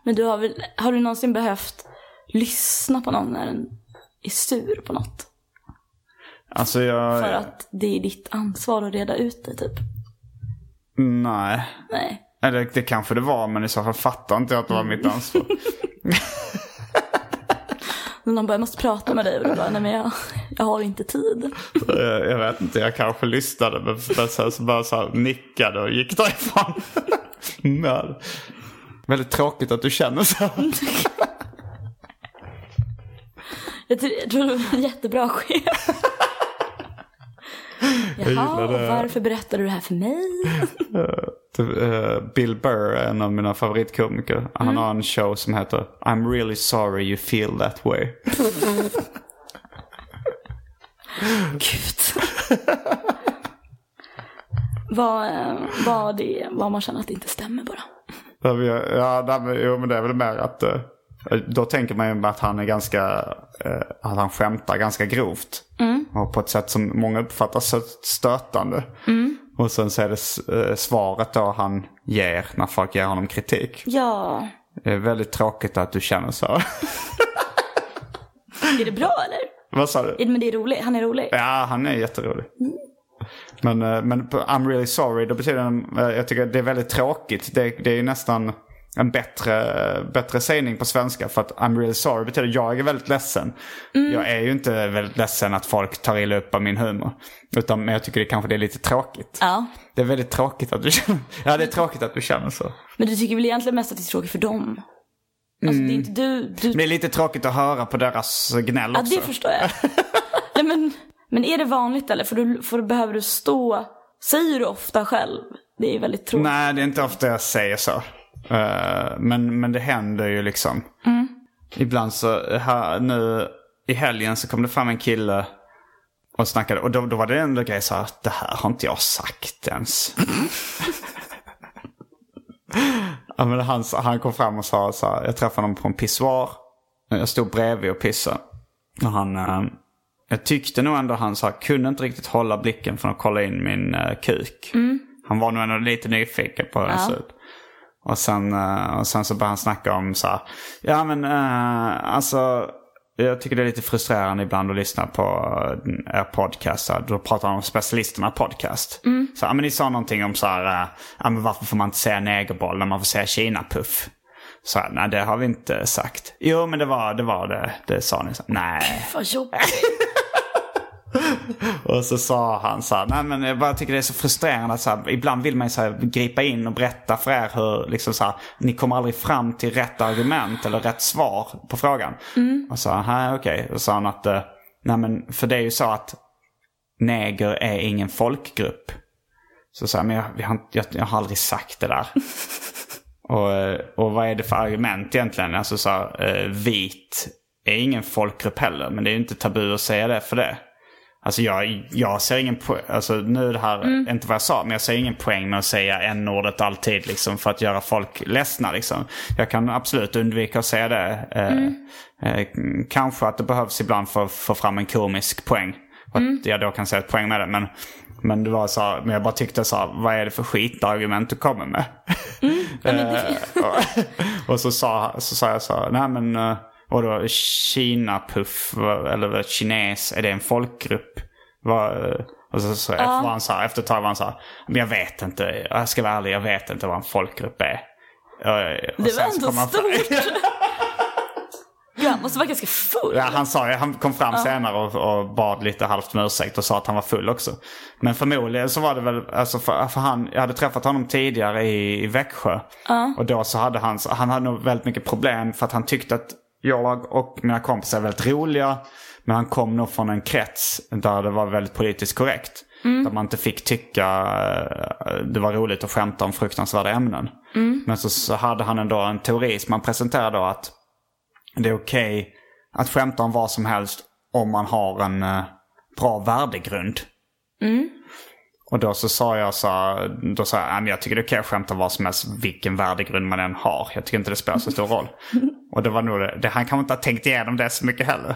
Men du har väl, har du någonsin behövt lyssna på någon när den är sur på något? alltså jag... För att det är ditt ansvar att reda ut det typ. Nej. Nej. Eller det kanske det var, men i så fall fattar inte jag att det var mitt ansvar. Men någon bara, jag måste prata med dig och du bara, nej men jag, jag har inte tid. Eh, Jag vet inte, jag kanske lyssnade men men sen så bara så här nickade och gick därifrån. Men, väldigt tråkigt att du känner så. Jag tror, du var en jättebra chef. Jaha, och varför berättar du det här för mig? Eh, Bill Burr är en av mina favoritkomiker. Han har en show som heter I'm really sorry you feel that way. Gud. vad, eh, vad, det, vad man känner att det inte stämmer bara. Ja, men jo, det är väl mer att... då tänker man ju att han är ganska... eh, att han skämtar ganska grovt. Och på ett sätt som många uppfattar stötande. Och sen så är det eh, svaret då han ger när folk ger honom kritik. Ja, Det är väldigt tråkigt att du känner så. är det bra eller? Vad sa du? Men det är roligt, han är rolig. Ja, han är jätterolig. Men, eh, men I'm really sorry, då betyder det, jag tycker det är väldigt tråkigt. Det, det är ju nästan en bättre, bättre sägning på svenska. För att I'm really sorry betyder jag är väldigt ledsen. Jag är ju inte väldigt ledsen att folk tar illa upp av min humor. Utan men jag tycker det kanske det är lite tråkigt. Ja. Det är väldigt tråkigt att du känner, ja det är tråkigt att du känner så. Men du tycker väl egentligen mest att det är tråkigt för dem? Alltså det är inte du, du Men det är lite tråkigt att höra på deras gnäll Ja, också. det förstår jag. Nej, men, men är det vanligt eller? För då, för behöver du stå... Säger du ofta själv? Det är väldigt tråkigt. Nej, det är inte ofta jag säger så. Eh, men, men det händer ju liksom. Ibland så, här, nu i helgen så kom det fram en kille och snackade. Och då, då var det ändå grej så här, det här har inte jag sagt ens. ja, men han, han kom fram och sa så här, jag träffade honom på en pissoar. Jag stod bredvid och pissade. Och han, eh, jag tyckte nog ändå han sa, kunde inte riktigt hålla blicken från att kolla in min eh, kuk. Han var nog ändå lite nyfiken på hur den ser ut. Och sen, eh, och sen så började han snacka om så här, ja men eh, alltså jag tycker det är lite frustrerande ibland att lyssna på eh, er podcast. Så här, Då pratar han om specialisterna podcast. Så, ja, men ni sa någonting om så här, ja, men varför får man inte säga negerboll när man får säga Kina-puff? Så nej det har vi inte sagt. Jo men det var det, var det, det sa ni. Så, nej. Vad jobbigt. Och så sa han så här, nej men jag bara tycker det är så frustrerande att så här, ibland vill man ju så här, gripa in och berätta för er hur, liksom så här, ni kommer aldrig fram till rätt argument eller rätt svar på frågan. Och så, nej okej. Och så sa han att, eh, nej men för det är ju så att neger är ingen folkgrupp. Så sa jag, men jag, inte- jag, jag har aldrig sagt det där. och, eh, och vad är det för argument egentligen? Alltså så här, eh, vit är ingen folkgrupp heller, men det är ju inte tabu att säga det för det. Alltså jag, jag ser ingen poäng, alltså nu det här inte vad jag sa, men jag ser ingen poäng med att säga n-ordet alltid liksom för att göra folk ledsna liksom. Jag kan absolut undvika att säga det. Eh, eh, kanske att det behövs ibland för att få fram en komisk poäng. Att jag då kan säga ett poäng med det. Men, men det var så här, men jag bara tyckte så här, vad är det för skitargument du kommer med? Eh, och, och så sa, så sa jag så här, nej men, eh, och då Kina-puff, eller kines, är det en folkgrupp? Och så, så var han så här, efter ett tag var han så här, men jag vet inte, jag ska vara ärlig, jag vet inte vad en folkgrupp är. Och- och Det var så ändå stort. Han måste vara ganska full. Ja, han sa Han kom fram senare och, och bad lite halvt om ursäkt och sa att han var full också. Men förmodligen så var det väl, alltså för, för han, jag hade träffat honom tidigare i, i Växjö. Och då så hade han, han hade nog väldigt mycket problem för att han tyckte att jag och mina kompisar är väldigt roliga. Men han kom nog från en krets där det var väldigt politiskt korrekt. Där man inte fick tycka eh, det var roligt att skämta om fruktansvärda ämnen. Men så, så hade han ändå en teori som man presenterade då att det är okej att skämta om vad som helst om man har en eh, bra värdegrund. Och då så sa jag så då sa jag, "Nej, men jag tycker det är okej att skämta om vad som helst, vilken värdegrund man än har. Jag tycker inte det spelar så stor roll. Och det var nog det, han kanske inte har tänkt igenom det så mycket heller.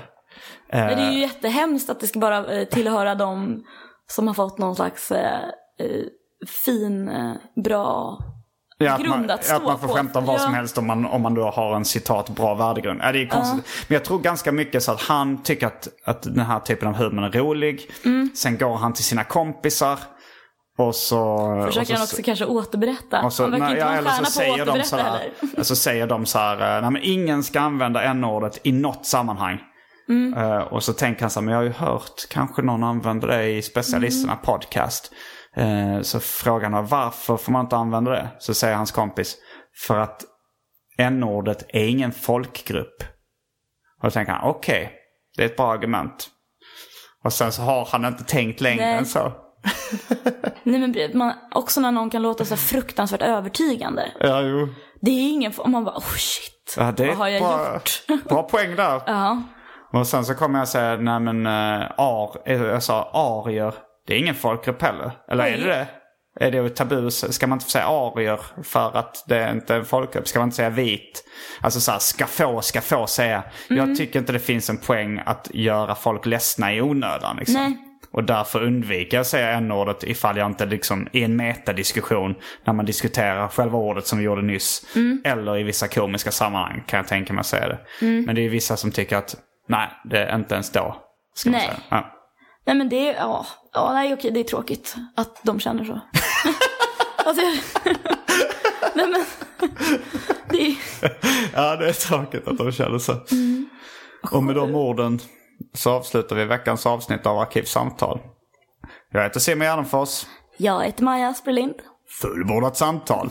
Men det är ju jättehemskt att det ska bara eh, tillhöra de som har fått någon slags eh, eh, fin, eh, bra Ja, grund man, att stå att man får på. skämta om vad som Ja. helst om man, om man då har en citat bra värdegrund. Ja, det är konstigt. Men jag tror ganska mycket så att han tycker att, att den här typen av humor är rolig. Mm. Sen går han till sina kompisar. Och så... Försöker och han också kanske återberätta. så, han verkar nej, inte ja, vara eller stjärna så på att återberätta så här, heller. så säger de så här, nej men ingen ska använda n-ordet i något sammanhang. Mm. Eh, och så tänker han så här, men jag har ju hört kanske någon använder det i specialisterna Mm. podcast. Eh, så frågar han varför får man inte använda det? Så säger hans kompis, för att n-ordet är ingen folkgrupp. Och då tänker han, okej, det är ett bra argument. Och sen så har han inte tänkt längre än så. Nej men man, också när någon kan låta så fruktansvärt övertygande. Ja, jo. Det är ingen, om man bara oh shit, Ja, är vad har jag bra, gjort? bra poäng där. Ja. Och sen så kommer jag säga, nej men uh, ar, eh, jag sa arier, det är ingen folkgrupp heller. Eller är Nej. det det? Är det tabu? Ska man inte säga arier för att det är inte är en folkgrupp? Ska man inte säga vit? Alltså så här, ska få, ska få säga. Mm. Jag tycker inte det finns en poäng att göra folk ledsna i onödan. Liksom. Nej. Och därför undviker jag att säga n-ordet ifall jag inte liksom i en metadiskussion när man diskuterar själva ordet som vi gjorde nyss. Mm. Eller i vissa komiska sammanhang kan jag tänka mig att säga det. Men det är vissa som tycker att nej, det är inte ens då. Ska man Nej. säga. Ja. Nej men det är, ja, ja nej okej det är tråkigt att de känner så. alltså, nej men, det är, ja, det är tråkigt att de känner så. Och med de orden så avslutar vi veckans avsnitt av Arkivsamtal. Jag heter Simon Gärdenfors. jag heter Maja Asperlind. Fullbordat samtal.